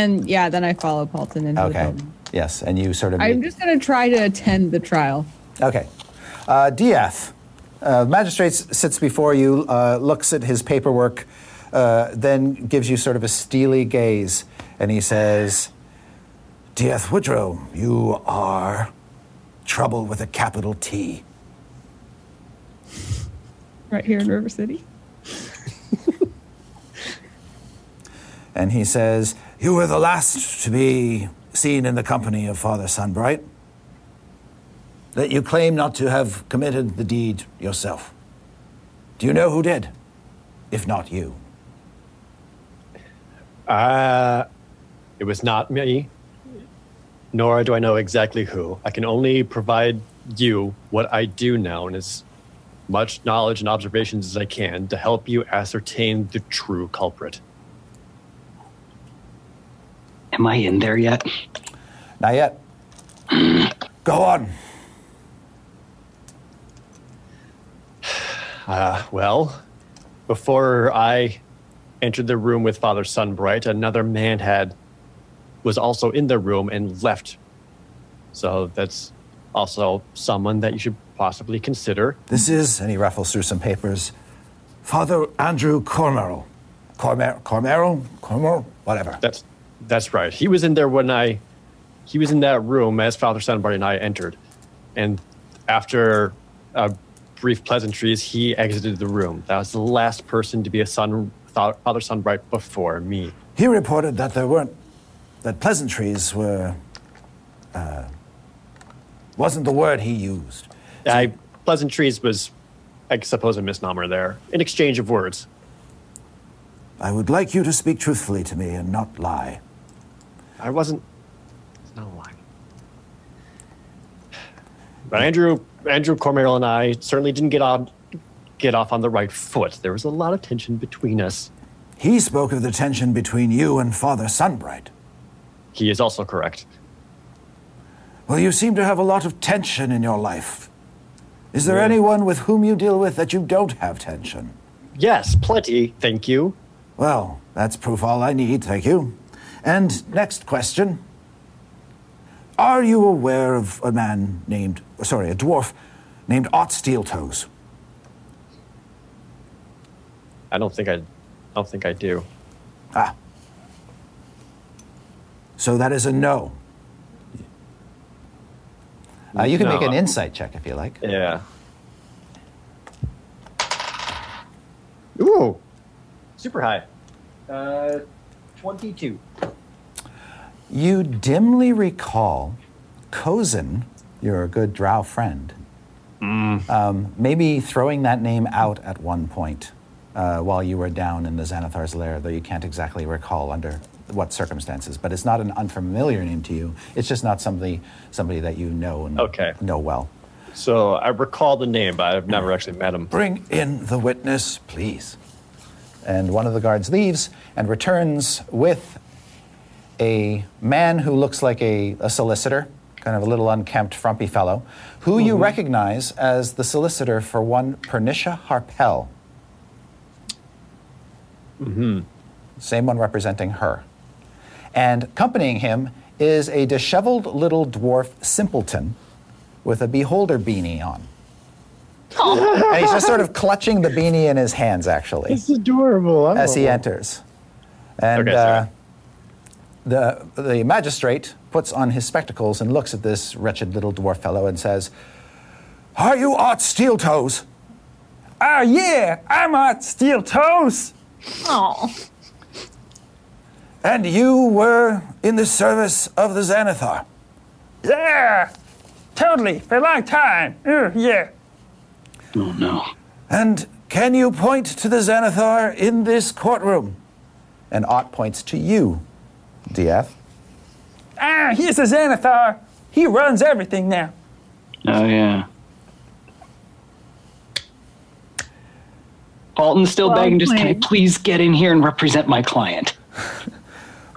D: And yeah, then I follow Paulton into the
A: Okay.
D: building.
A: Yes, and you sort of.
D: I'm just gonna try to attend the trial.
A: Okay. Uh, Diath, uh, magistrate sits before you, uh, looks at his paperwork, uh, then gives you sort of a steely gaze, and he says, Diath Woodrow, you are trouble with a capital T.
D: Right here in River City.
A: And he says, You were the last to be seen in the company of Father Sunbright. That you claim not to have committed the deed yourself. Do you know who did? If not you.
C: Uh, it was not me, nor do I know exactly who. I can only provide you what I do know and as much knowledge and observations as I can to help you ascertain the true culprit.
E: Am I in there yet?
A: Not yet. Go on.
C: Uh, well, before I entered the room with Father Sunbright, another man had was also in the room and left. So that's also someone that you should possibly consider.
A: This is, and he ruffles through some papers, Father Andrew Cormerel. Cormer, Cormerel? Cormerel? Whatever.
C: That's that's right. He was in there when I he was in that room as Father Sunbright and I entered. And after uh, brief pleasantries, he exited the room. That was the last person to be a son Father Sunbright before me.
A: He reported that there weren't, that pleasantries were, uh, wasn't the word he used.
C: I, pleasantries was, I suppose, a misnomer there. An exchange of words.
A: I would like you to speak truthfully to me and not lie.
C: I wasn't. It's not a lie. But Andrew, Andrew Cormerel and I certainly didn't get on, get off on the right foot. There was a lot of tension between us.
A: He spoke of the tension between you and Father Sunbright.
C: He is also correct.
A: Well, you seem to have a lot of tension in your life. Is there anyone with whom you deal with that you don't have tension?
C: Yes, plenty. Thank you.
A: Well, that's proof all I need, thank you. And next question. Are you aware of a man named, sorry, a dwarf named Ott Steeltoes?
C: I don't think I, I don't think I do.
A: Ah. So that is a no. Uh, you can make an insight check if you like.
C: Yeah. Ooh, super high. Uh, twenty-two.
A: You dimly recall Kozin, your good drow friend, um, maybe throwing that name out at one point uh, while you were down in the Xanathar's lair, though you can't exactly recall under what circumstances. But it's not an unfamiliar name to you. It's just not somebody somebody that you know and
C: Okay.
A: know well.
C: So I recall the name, but I've never actually met him.
A: Bring in the witness, please. And one of the guards leaves and returns with a man who looks like a, a solicitor, kind of a little unkempt, frumpy fellow, who you recognize as the solicitor for one Pernicia Harpel. Mm-hmm. Same one representing her. And accompanying him is a disheveled little dwarf simpleton with a beholder beanie on. And he's just sort of clutching the beanie in his hands, actually It's
C: adorable.
A: as he enters. And
C: Okay,
A: uh, the, the magistrate puts on his spectacles and looks at this wretched little dwarf fellow and says, Are you Ott Steeltoes? Ah, yeah, I'm Art Steel Toes.
B: Oh,
A: And you were in the service of the Xanathar.
G: Yeah, totally. For a long time. Uh, yeah.
E: Oh no.
A: And can you point to the Xanathar in this courtroom? And Ott points to you, Diath.
G: Ah, he's the Xanathar. He runs everything now.
E: Oh yeah. Paulton's still
D: Well
E: begging, just can I please get in here and represent my client?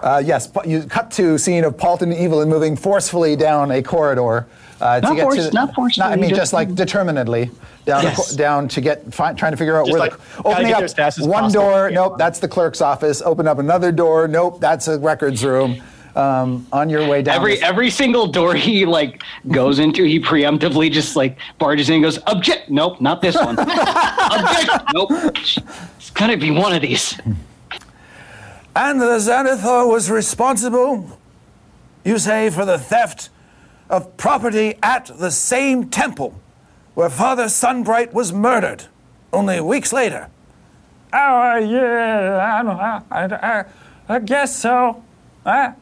A: Uh, yes, you cut to scene of Paulton and Evelyn moving forcefully down a corridor. Uh, to
E: Not
A: get
E: force-
A: to the,
E: not forcefully,
A: I mean, just,
E: just-
A: like determinedly down,
E: Yes.
A: co- down to get fi- trying to figure out
C: Just
A: where
C: like,
A: the opening up
C: there as fast as
A: one
C: possible.
A: door.
C: Yeah.
A: Nope, that's the clerk's office. Open up another door. Nope, that's a records room. Um, on your way down.
E: Every
A: this-
E: every single door he like goes into, he preemptively just like barges in and goes, object. Nope, not this one. object. Nope. It's gonna be one of these.
A: And the Xanathar was responsible, you say, for the theft of property at the same temple where Father Sunbright was murdered only weeks later.
G: Oh, uh, yeah, I. I, I, I guess so. Uh,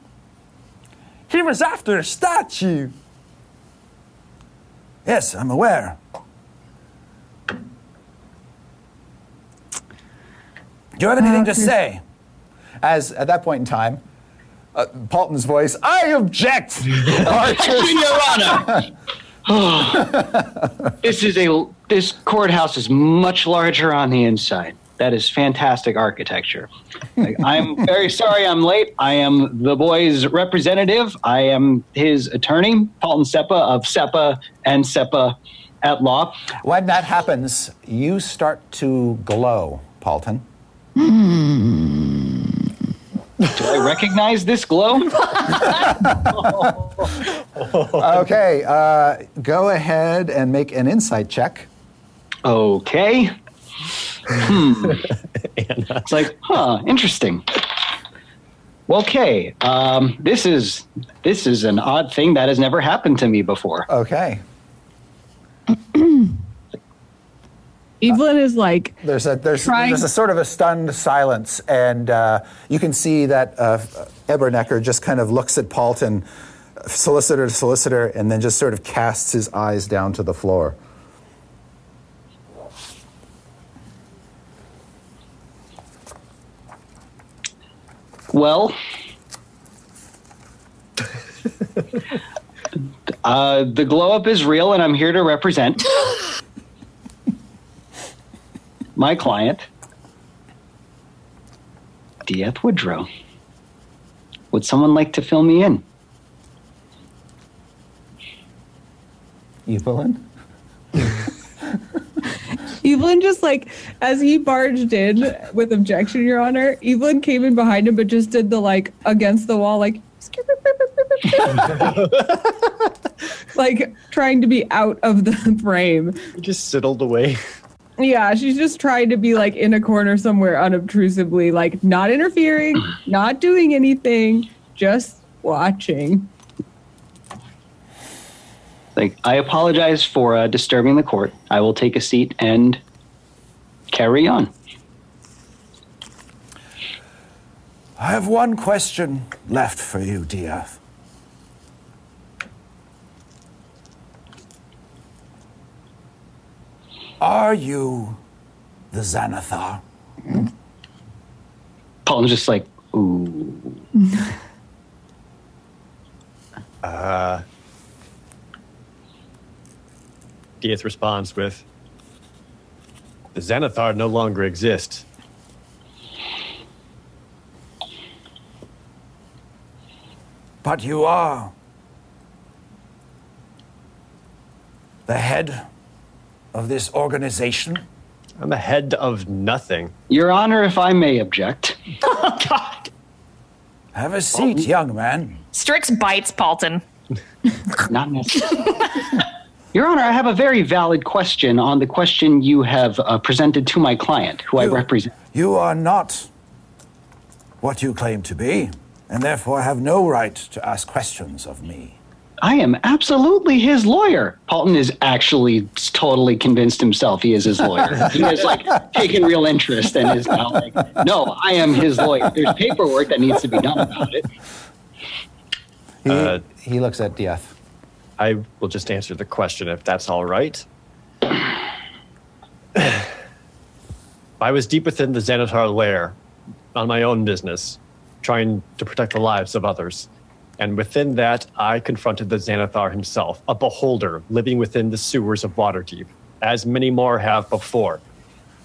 G: he was after a statue.
A: Yes, I'm aware. Do you have anything to
D: Uh,
A: say? As at that point in time, uh, Paulton's voice, I object!
E: Your Honor. this is a this courthouse is much larger on the inside. That is fantastic architecture. Like, I'm very sorry I'm late. I am the boy's representative. I am his attorney, Paulton Seppa of Seppa and Seppa at law.
A: when that happens, you start to glow, Paulton.
E: Do I recognize this glow?
A: Okay, uh, go ahead and make an insight check.
E: Okay. Hmm. it's like, huh, interesting. Well, okay, um, this is this is an odd thing that has never happened to me before.
A: Okay.
D: Evelyn is like,
A: There's a there's
D: Trying-
A: there's a sort of a stunned silence, and uh, you can see that uh, Ebernecker just kind of looks at Paulton, solicitor to solicitor, and then just sort of casts his eyes down to the floor.
E: Well, uh, the glow up is real, and I'm here to represent my client, Diath Woodrow. Would someone like to fill me in?
A: Evelyn.
D: Evelyn just like, as he barged in with objection, Your Honor, Evelyn came in behind him, but just did the like against the wall, like, like trying to be out of the frame.
C: He Just sidled away.
D: Yeah, she's just trying to be like in a corner somewhere unobtrusively, like not interfering, not doing anything, just watching.
E: Like, I apologize for uh, disturbing the court. I will take a seat and carry on.
A: I have one question left for you, Diath. Are you the Xanathar?
E: Paul's just like, ooh.
C: uh, Diath responds with, "The Xanathar no longer exists.
A: But you are the head of this organization.
C: I'm the head of nothing.
E: Your Honor, if I may object.
B: Oh, God.
A: Have a seat, young man.
B: Strix bites Paulton.
E: Not necessarily. Your Honor, I have a very valid question on the question you have uh, presented to my client, who I represent.
A: You are not what you claim to be, and therefore have no right to ask questions of me.
E: I am absolutely his lawyer. Paulton is actually totally convinced himself he is his lawyer. he has like taken real interest and is now like, no, I am his lawyer. There's paperwork that needs to be done about it.
A: He,
C: Uh,
A: he looks at Diath.
C: I will just answer the question if that's all right. I was deep within the Xanathar lair on my own business, trying to protect the lives of others. And within that, I confronted the Xanathar himself, a beholder living within the sewers of Waterdeep, as many more have before.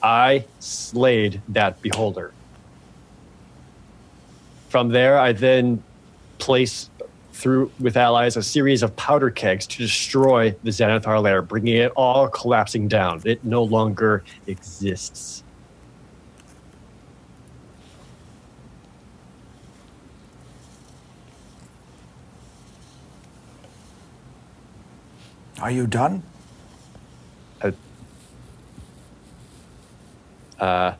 C: I slayed that beholder. From there, I then place through with allies a series of powder kegs to destroy the Xanathar lair, bringing it all collapsing down. It no longer exists.
A: Are you done?
C: Uh, uh,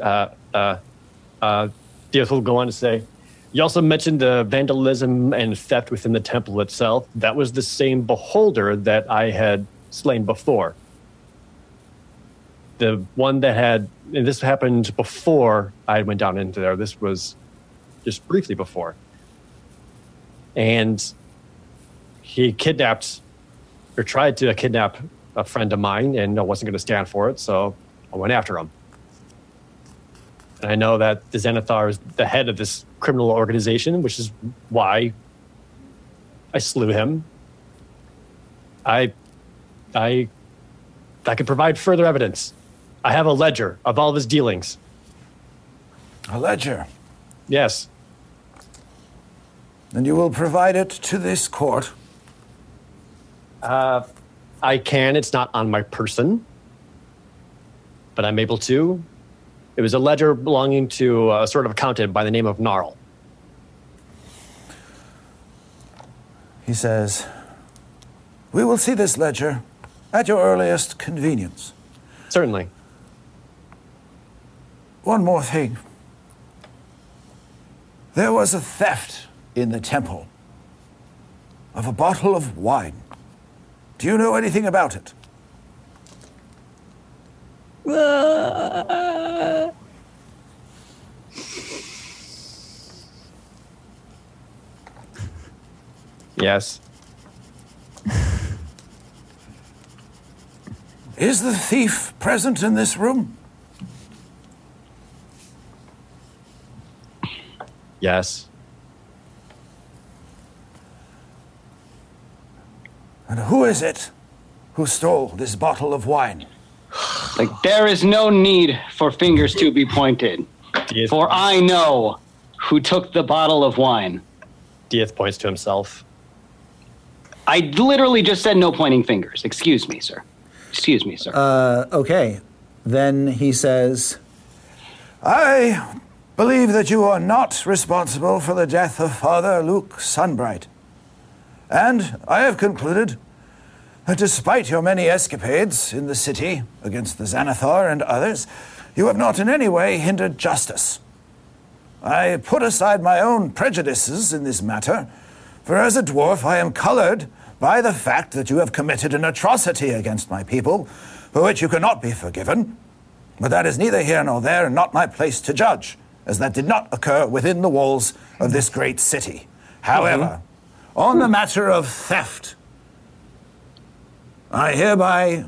C: uh, uh, uh, Diath will go on to say, you also mentioned the vandalism and theft within the temple itself. That was the same beholder that I had slain before. The one that had, and this happened before I went down into there. This was just briefly before. And he kidnapped or tried to kidnap a friend of mine, and I wasn't going to stand for it, so I went after him. And I know that the Xanathar is the head of this criminal organization, which is why I slew him. I, I, I could provide further evidence. I have a ledger of all of his dealings.
A: A ledger.
C: Yes,
A: And you will provide it to this court.
C: Uh, I can. It's not on my person, but I'm able to. It was a ledger belonging to a sort of accountant by the name of Gnarl.
A: He says, We will see this ledger at your earliest convenience.
C: Certainly.
A: One more thing. There was a theft in the temple of a bottle of wine. Do you know anything about it?
C: Yes.
A: Is the thief present in this room?
C: Yes.
A: And who is it who stole this bottle of wine?
E: Like, there is no need for fingers to be pointed.
C: Diath,
E: For I know who took the bottle of wine.
C: Diath points to himself.
E: I literally just said no pointing fingers. Excuse me, sir. Excuse me, sir.
H: Uh, okay. Then he says,
A: I believe that you are not responsible for the death of Father Luke Sunbright. And I have concluded that despite your many escapades in the city against the Xanathar and others, you have not in any way hindered justice. I put aside my own prejudices in this matter, for as a dwarf I am colored by the fact that you have committed an atrocity against my people, for which you cannot be forgiven. But that is neither here nor there, and not my place to judge, as that did not occur within the walls of this great city. However, mm-hmm. On the matter of theft, I hereby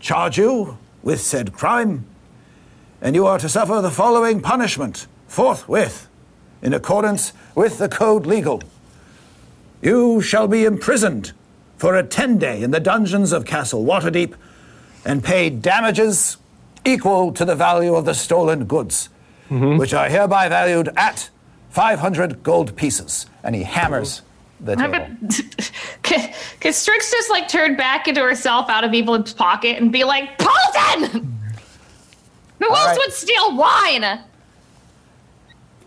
A: charge you with said crime, and you are to suffer the following punishment forthwith, in accordance with the Code Legal. You shall be imprisoned for a ten day in the dungeons of Castle Waterdeep and pay damages equal to the value of the stolen goods, mm-hmm. which are hereby valued at 500 gold pieces.
H: and he hammers the table.
B: Could Strix just like turn back into herself out of Evelyn's pocket and be like, Paulton! Who else
H: right.
B: would steal wine?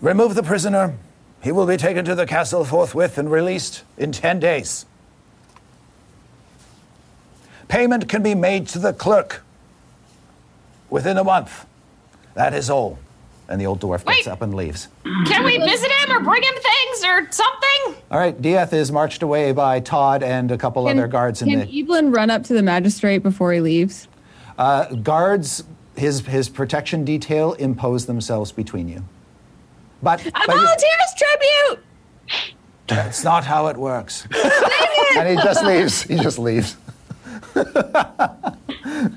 A: Remove the prisoner. He will be taken to the castle forthwith and released in 10 days. Payment can be made to the clerk within a month. That is all.
H: And the old dwarf gets
B: Wait.
H: up and leaves.
B: Can we visit him or bring him things or something?
H: All right, Diath is marched away by Todd and a couple other guards in
D: can
H: the
D: Evelyn run up to the magistrate before he leaves?
H: uh, guards. His his protection detail impose themselves between you. But,
D: A
H: but you-
D: volunteer's tribute!
A: That's not how it works.
H: and he just leaves. He just leaves.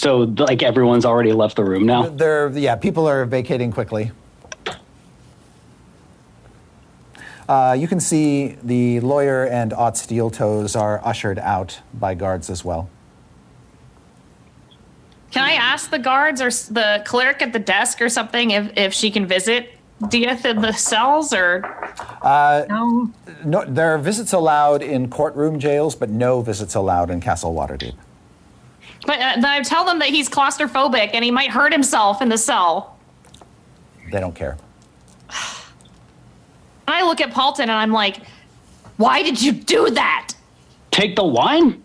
E: so, like, everyone's already left the room now.
H: They're yeah. People are vacating quickly. Uh, you can see the lawyer and Ott Steeltoes are ushered out by guards as well.
B: Can I ask the guards or the clerk at the desk or something if, if she can visit Diath in the cells or? no.
H: No, there are visits allowed in courtroom jails, but no visits allowed in Castle Waterdeep.
B: But uh, then I tell them that he's claustrophobic and he might hurt himself in the cell.
H: They don't care.
B: And I look at Paulton and I'm like, why did you do that?
E: Take the wine?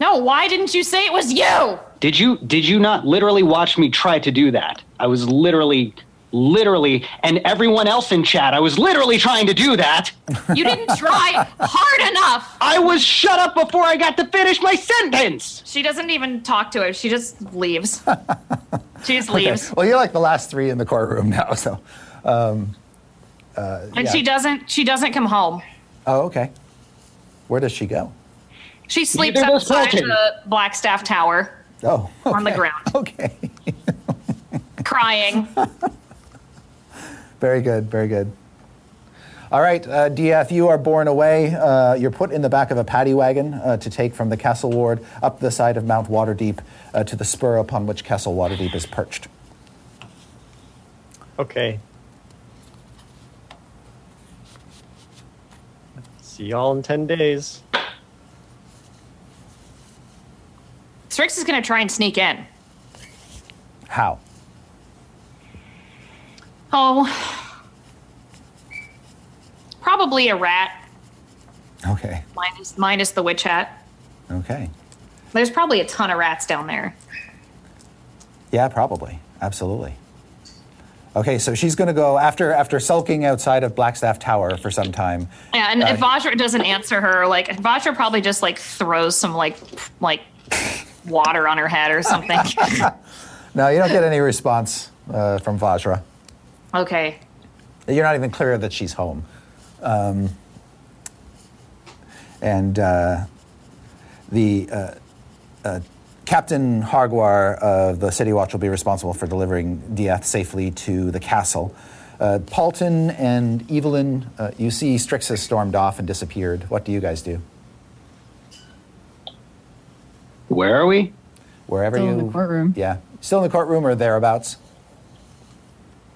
B: No, why didn't you say it was you?
E: Did you did you not literally watch me try to do that? I was literally literally and everyone else in chat, I was literally trying to do that.
B: You didn't try hard enough.
E: I was shut up before I got to finish my sentence.
B: She doesn't even talk to him. She just leaves. she just
H: Okay.
B: leaves.
H: Well, you're like the last three in the courtroom now, so.
B: Um, uh, and
H: yeah.
B: she doesn't she doesn't come home.
H: Oh, okay.
A: Where does she go?
B: She sleeps
E: Neither does
B: outside
E: Paulton.
B: the Blackstaff Tower
A: Oh,
B: on the ground,
A: Okay.
B: crying.
A: Very good, very good. All right, uh, Diath, you are borne away. Uh, you're put in the back of a paddy wagon uh, to take from the castle ward up the side of Mount Waterdeep uh, to the spur upon which Castle Waterdeep is perched.
C: Okay. See y'all in 10 days.
B: Strix is going to try and sneak in.
A: How?
B: Oh, probably a rat
A: Okay,
B: minus minus the witch hat.
A: okay.
B: There's probably a ton of rats down there.
A: Yeah, probably. Absolutely. Okay, so she's going to go after after sulking outside of Blackstaff Tower for some time.
B: Yeah, and
A: Uh,
B: if Vajra doesn't answer her, like Vajra probably just like throws some like like water on her head or something.
A: No, you don't get any response uh, from Vajra.
B: Okay.
A: You're not even clear that she's home. Um, and uh, the uh, uh, Captain Harguar of the City Watch will be responsible for delivering Diath safely to the castle. Uh, Paulton and Evelyn, uh, you see Strix has stormed off and disappeared. What do you guys do?
E: Where are we?
A: Wherever you.
D: Still
A: you.
D: in the courtroom.
A: Yeah. Still in the courtroom or thereabouts?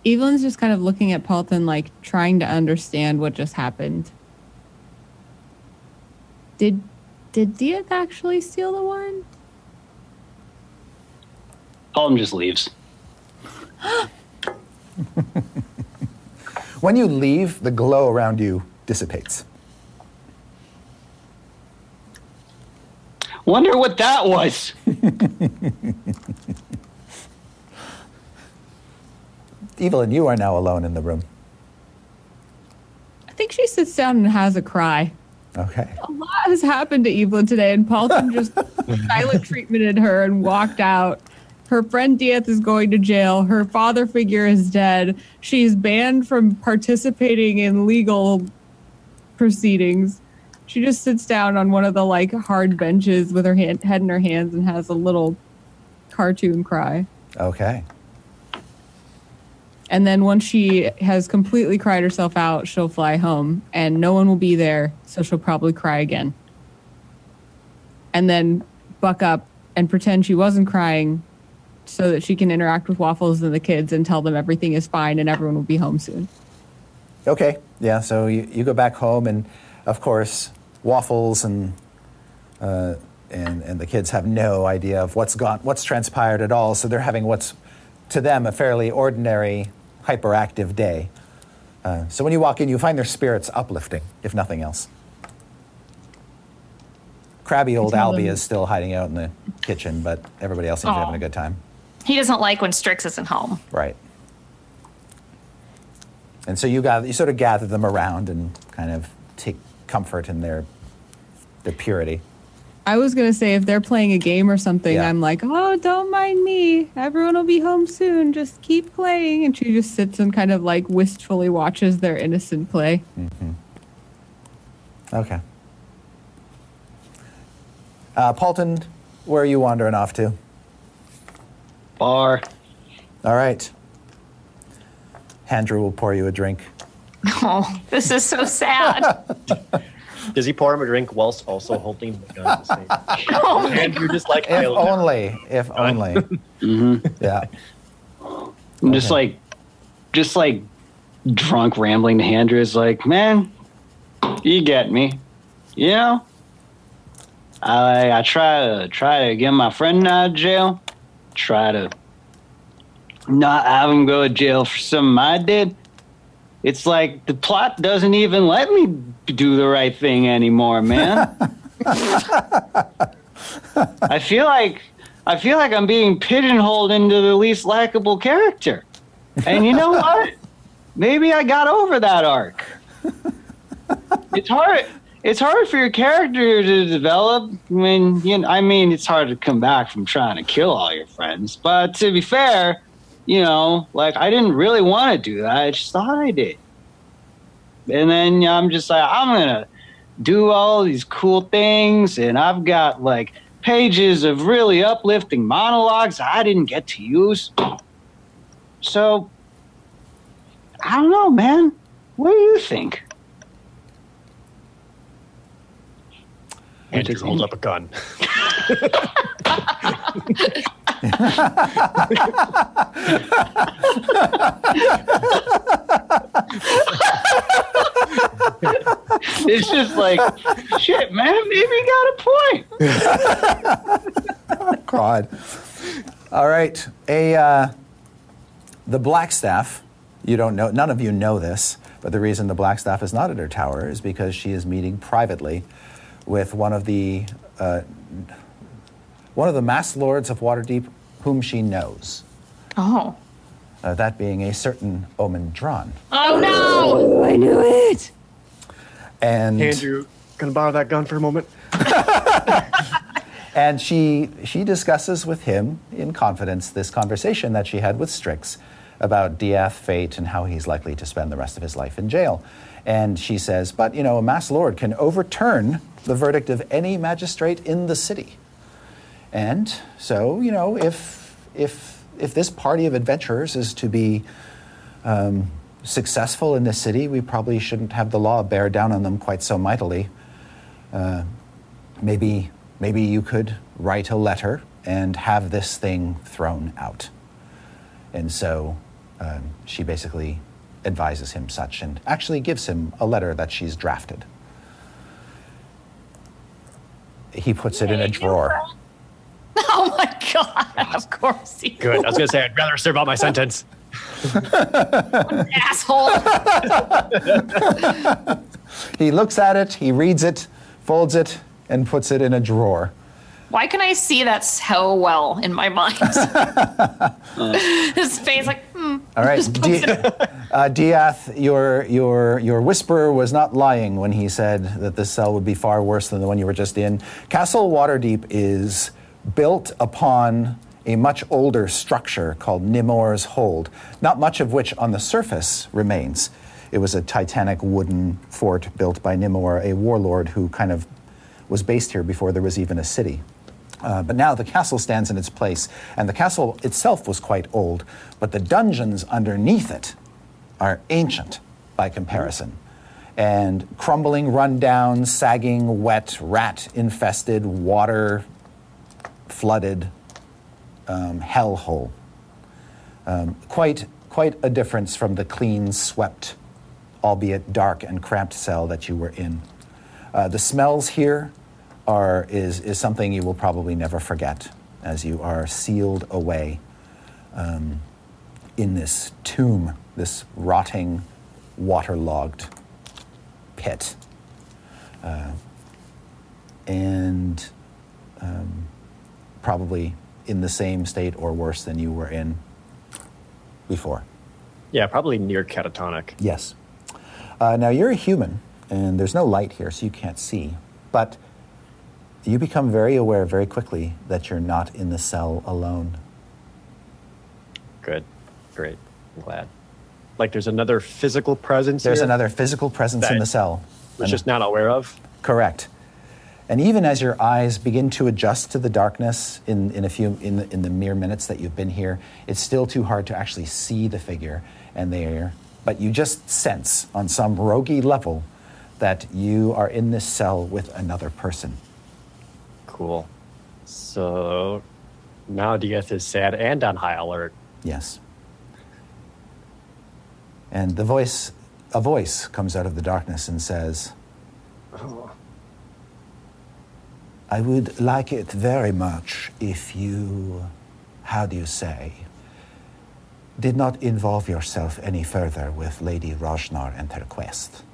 D: Evelyn's just kind of looking at Paulton, like trying to understand what just happened. Did did Diath actually steal the wine?
E: Palm just leaves.
A: When you leave, the glow around you dissipates.
E: Wonder what that was.
A: Evelyn, you are now alone in the room.
D: I think she sits down and has a cry.
A: Okay.
D: A lot has happened to Evelyn today, and Paulton just silent treatmented her and walked out. Her friend Diath is going to jail. Her father figure is dead. She's banned from participating in legal proceedings. She just sits down on one of the like hard benches with her hand, head in her hands and has a little cartoon cry.
A: Okay.
D: And then once she has completely cried herself out, she'll fly home and no one will be there, so she'll probably cry again. And then buck up and pretend she wasn't crying so that she can interact with Waffles and the kids and tell them everything is fine and everyone will be home soon.
A: Okay. Yeah. So you, you go back home, and of course, Waffles and uh, and and the kids have no idea of what's gone, what's transpired at all. So they're having what's to them a fairly ordinary, hyperactive day. Uh, so when you walk in, you find their spirits uplifting, if nothing else. Crabby old Albie is still hiding out in the kitchen, but everybody else seems to be having a good time.
B: He doesn't like when Strix isn't home.
A: Right. And so you gather, you sort of gather them around and kind of take comfort in their their purity.
D: I was going to say if they're playing a game or something,
A: Yeah.
D: I'm like, oh, don't mind me. Everyone will be home soon. Just keep playing. And she just sits and kind of like wistfully watches their innocent play.
A: Okay. Uh, Paulton, where are you wandering off to?
E: Bar.
A: All right. Andrew will pour you a drink.
B: Oh, this is so sad.
C: Does he pour him a drink whilst also holding the gun? at the same
B: oh
C: and you're just like,
A: If
C: "Hail Mary."
A: only, if only. Mm-hmm. Yeah.
E: I'm just
A: Okay.
E: like, just like drunk rambling to Andrew is like, man, you get me, you know. I I try to try to get my friend out of jail, try to not have him go to jail for something I did. It's like the plot doesn't even let me do the right thing anymore, man. I feel like I feel like I'm being pigeonholed into the least likable character. And you know what? Maybe I got over that arc. It's hard it's hard for your character to develop when you know, I mean it's hard to come back from trying to kill all your friends. But to be fair, you know, like I didn't really want to do that. I just thought I did. And then I'm just like I'm going to do all these cool things, and I've got like pages of really uplifting monologues I didn't get to use. So, I don't know, man. What do you think?
C: Andrew holds up a gun.
E: It's just like, shit, man. Maybe got a point.
A: God. All right. A uh, the Blackstaff. You don't know. None of you know this, but the reason the Blackstaff is not at her tower is because she is meeting privately with one of the uh, one of the Masked Lords of Waterdeep, whom she knows.
B: Oh.
A: Uh, that being a certain Omen Dran.
B: Oh no!
F: I knew it.
A: And
C: Andrew, gonna borrow that gun for a moment?
A: And she she discusses with him in confidence this conversation that she had with Strix about Diath fate and how he's likely to spend the rest of his life in jail. And she says, but you know, a Masked Lord can overturn the verdict of any magistrate in the city. And so, you know, if if if this party of adventurers is to be um, successful in this city, we probably shouldn't have the law bear down on them quite so mightily. Uh, maybe maybe you could write a letter and have this thing thrown out. And so um, she basically advises him such and actually gives him a letter that she's drafted. He puts it in a drawer.
B: Oh my god! Of course he
C: Good. I was gonna say I'd rather serve out my sentence.
B: asshole.
A: He looks at it, he reads it, folds it, and puts it in a drawer.
B: Why can I see that so well in my mind? His face, like, hmm.
A: All right,
B: Just puts
A: Di-
B: it-
A: uh, Diath, your, your, your whisperer was not lying when he said that this cell would be far worse than the one you were just in. Castle Waterdeep is built upon a much older structure called Nimoar's Hold, not much of which on the surface remains. It was a titanic wooden fort built by Nimoar, a warlord who kind of was based here before there was even a city. Uh, but now the castle stands in its place, and the castle itself was quite old, but the dungeons underneath it are ancient by comparison. And crumbling, run-down, sagging, wet, rat-infested, water flooded um, hellhole. Um, quite, quite a difference from the clean, swept, albeit dark and cramped cell that you were in. Uh, the smells here are, is, is something you will probably never forget as you are sealed away um, in this tomb, this rotting, waterlogged pit. Uh, and um, probably in the same state or worse than you were in before.
C: Yeah, probably near catatonic.
A: Yes. Uh, now you're a human, and there's no light here, so you can't see. But you become very aware very quickly that you're not in the cell alone.
C: Good. Great. I'm glad. Like there's another physical presence
A: There's
C: here
A: another physical presence in the cell.
C: Which just not aware of.
A: Correct. And even as your eyes begin to adjust to the darkness in, in a few in the, in the mere minutes that you've been here, it's still too hard to actually see the figure and there. But you just sense on some roguey level that you are in this cell with another person.
C: Cool. So now Diath is sad and on high alert.
A: Yes. And the voice, a voice comes out of the darkness and says, oh. I would like it very much if you, how do you say, did not involve yourself any further with Lady Rajnar and her quest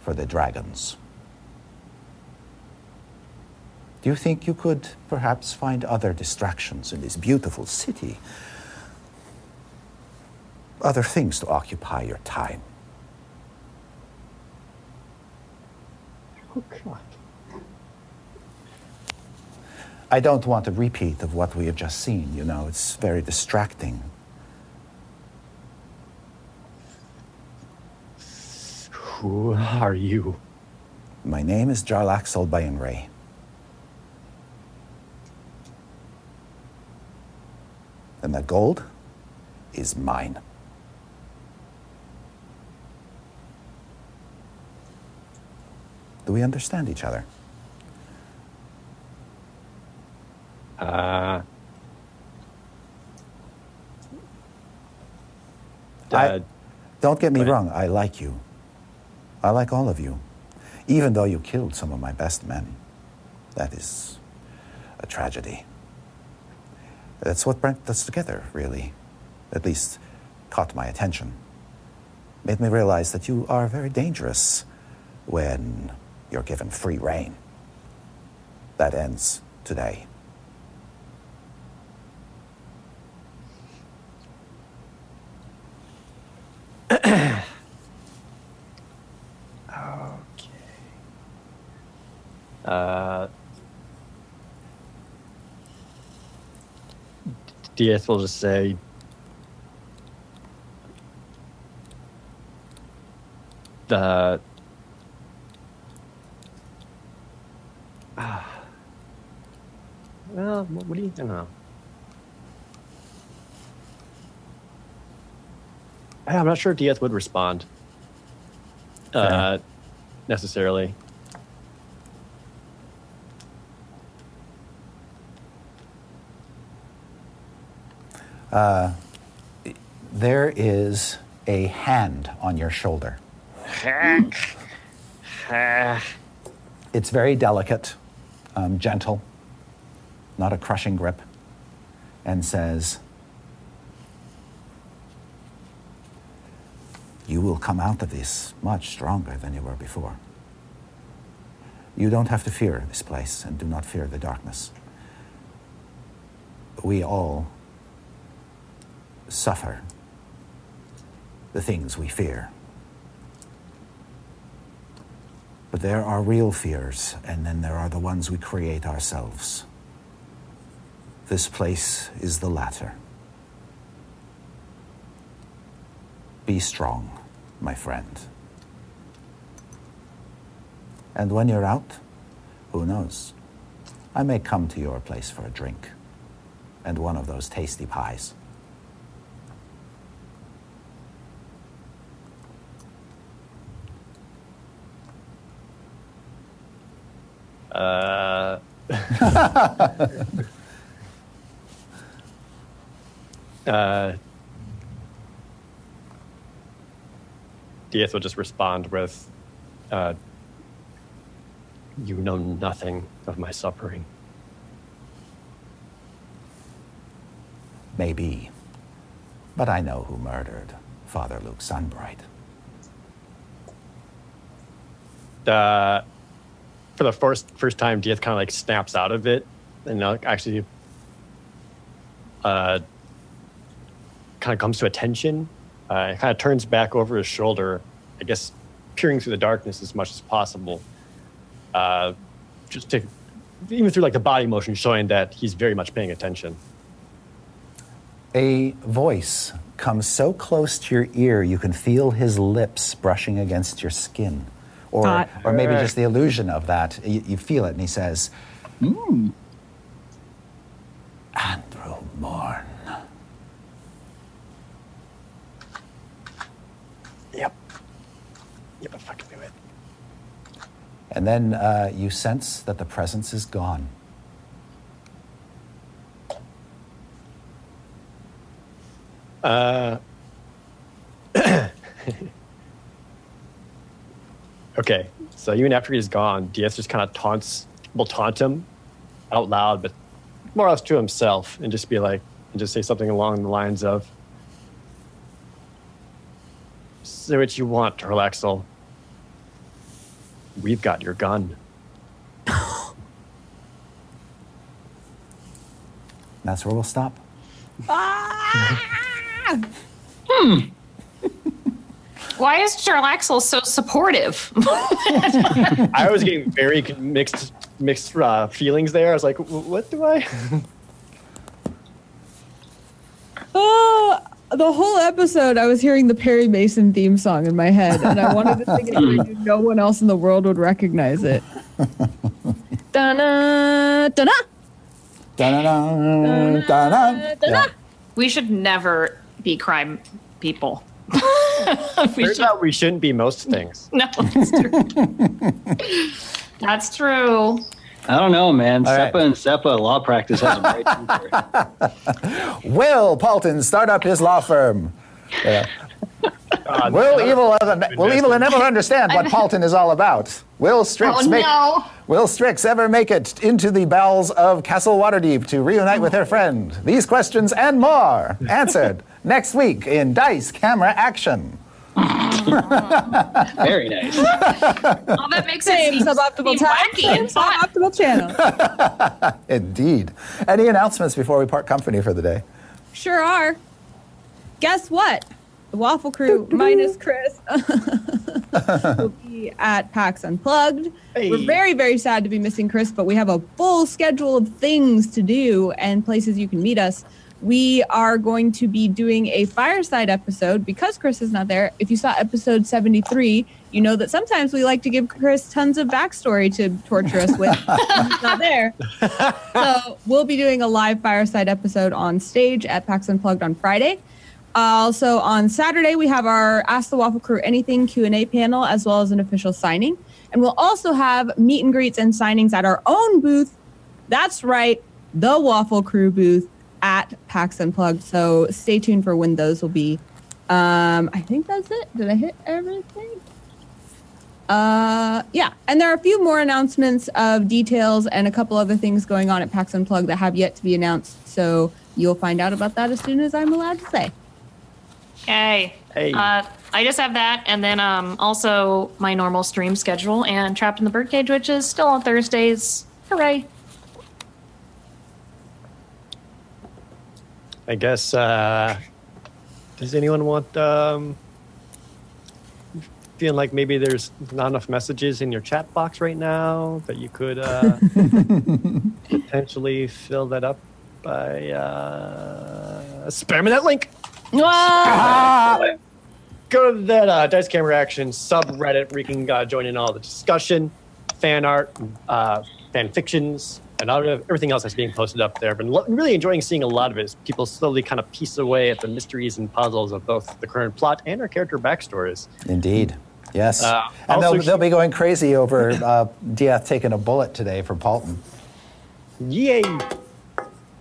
A: for the dragons. Do you think you could perhaps find other distractions in this beautiful city? Other things to occupy your time?
C: Oh God.
A: I don't want a repeat of what we have just seen, you know, it's very distracting.
C: Who are you?
A: My name is Jarlaxle Baenre. And that gold is mine. Do we understand each other?
C: Uh,
A: I- Don't get me wrong, I like you. I like all of you. Even though you killed some of my best men. That is a tragedy. That's what brought us together, really. At least caught my attention. Made me realize that you are very dangerous when you're given free reign. That ends today.
C: Uh, Diath will just say, the Ah. well, what, do you I don't know? I'm not sure if Diath would respond uh, necessarily.
A: There is a hand on your shoulder. It's very delicate, um, gentle, not a crushing grip, and says, You will come out of this much stronger than you were before. You don't have to fear this place and do not fear the darkness. We all suffer the things we fear. But there are real fears, and then there are the ones we create ourselves. This place is the latter. Be strong, my friend. And when you're out, who knows? I may come to your place for a drink and one of those tasty pies.
C: Uh, uh, Diath will just respond with, uh, "You know nothing of my suffering."
A: Maybe. But I know who murdered Father Luke Sunbright.
C: uh, for the first first time, Diath kind of like snaps out of it, and uh, actually, uh, kind of comes to attention. Uh, kind of turns back over his shoulder, I guess, peering through the darkness as much as possible. Uh, just to even through like the body motion, showing that he's very much paying attention.
A: A voice comes so close to your ear you can feel his lips brushing against your skin. Or,
D: Hot.
A: or maybe just the illusion of that. You, you feel it, and he says, Andrew Morn.
C: Yep. Yep, I fucking knew it.
A: And then uh, you sense that the presence is gone.
C: Uh, okay, so even after he's gone, Diath just kind of taunts, will taunt him out loud, but more or less to himself, and just be like, and just say something along the lines of, "Say what you want, Jarlaxle. We've got your gun."
A: That's where we'll stop.
B: Why is Jarlaxle so supportive?
C: I was getting very mixed mixed uh, feelings there. I was like, "W- "What do I?"
D: Oh, the whole episode, I was hearing the Perry Mason theme song in my head, and I wanted to sing it, I knew no one else in the world would recognize it. Da-na, da-na,
A: Dun-dun-dun, dun-dun. Yeah.
B: We should never be crime people. we
C: Turns
B: should,
C: out we shouldn't be most things.
B: no, that's true. that's true.
E: I don't know, man.
A: All
E: SEPA
A: right.
E: and SEPA law practice has a right future.
A: Will Paulton start up his law firm? Yeah.
C: Uh,
A: Will evil, will evil never understand what Paulton is all about? Will Strix
B: Oh,
A: make
B: no.
A: Will Strix ever make it into the bowels of Castle Waterdeep to reunite with her friend? These questions and more answered next week in Dice Camera Action.
E: Very nice.
B: Oh, that makes it
D: Same
B: seem
D: suboptimal time,
B: wacky
D: same
B: and fun.
D: suboptimal channel.
A: Indeed. Any announcements before we part company for the day?
D: Sure are. Guess what? The Waffle Crew minus Chris will be at PAX Unplugged. We're very, very sad to be missing Chris, but we have a full schedule of things to do and places you can meet us. We are going to be doing a fireside episode because Chris is not there. If you saw episode 73, you know that sometimes we like to give Chris tons of backstory to torture us with. He's not there. So we'll be doing a live fireside episode on stage at PAX Unplugged on Friday. Also on Saturday, we have our Ask the Waffle Crew Anything Q&A panel, as well as an official signing. And we'll also have meet and greets and signings at our own booth. That's right, the Waffle Crew booth at PAX Unplugged. So stay tuned for when those will be. Um, I think that's it. Did I hit everything? Uh, yeah, and there are a few more announcements of details and a couple other things going on at PAX Unplugged that have yet to be announced. So you'll find out about that as soon as I'm allowed to say.
B: Okay.
C: Hey.
B: Uh, I just have that, and then um, also my normal stream schedule and Trapped in the Birdcage, which is still on Thursdays. Hooray!
C: I guess. Uh, does anyone want? Um, feeling like maybe there's not enough messages in your chat box right now that you could uh, potentially fill that up by uh, spamming that link. Go to that uh, Dice Camera Action subreddit where you can uh, join in all the discussion, fan art, uh, fan fictions, and all, everything else that's being posted up there. Been lo- really enjoying seeing a lot of it as people slowly kind of piece away at the mysteries and puzzles of both the current plot and our character backstories.
A: Indeed. Yes.
C: Uh,
A: and they'll,
C: also-
A: they'll be going crazy over uh, Diath taking a bullet today for Paulton.
C: Yay!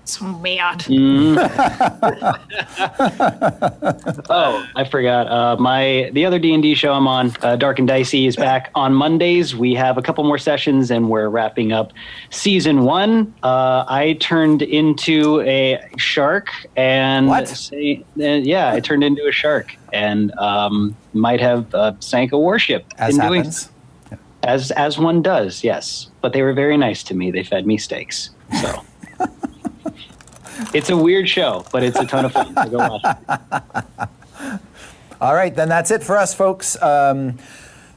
B: It's mad.
E: Oh, I forgot. Uh, my the other D and D show I'm on, uh, Dark and Dicey, is back on Mondays. We have a couple more sessions, and we're wrapping up season one. Uh, I turned into a shark, and
A: What?
E: say- uh, yeah, I turned into a shark, and um, might have uh, sank a warship.
A: As
E: in doing-
A: happens.
E: as as one does, yes. But they were very nice to me. They fed me steaks, so. It's a weird show, but it's a ton of fun. So go watch it.
A: All right, then that's it for us, folks. Um,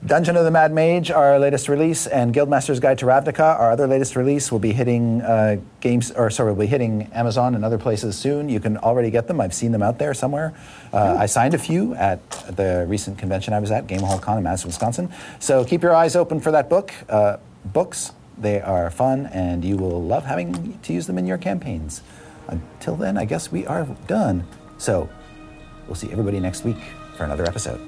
A: Dungeon of the Mad Mage, our latest release, and Guildmaster's Guide to Ravnica, our other latest release, will be hitting uh, games, or sorry, will be hitting Amazon and other places soon. You can already get them. I've seen them out there somewhere. Uh, I signed a few at the recent convention I was at, Gamehole Con in Madison, Wisconsin. So keep your eyes open for that book. Uh, books, they are fun, and you will love having to use them in your campaigns. Until then, I guess we are done. So we'll see everybody next week for another episode.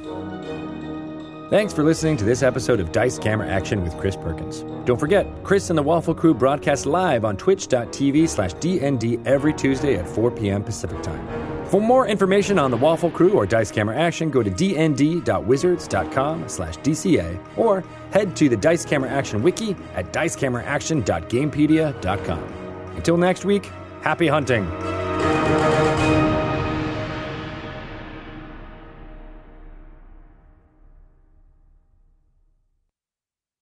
I: Thanks for listening to this episode of Dice Camera Action with Chris Perkins. Don't forget, Chris and the Waffle Crew broadcast live on twitch.tv slash DND every Tuesday at 4 p.m. Pacific Time. For more information on the Waffle Crew or Dice Camera Action, go to dnd.wizards.com slash DCA or head to the Dice Camera Action wiki at dicecameraaction.gamepedia.com. Until next week, Happy hunting.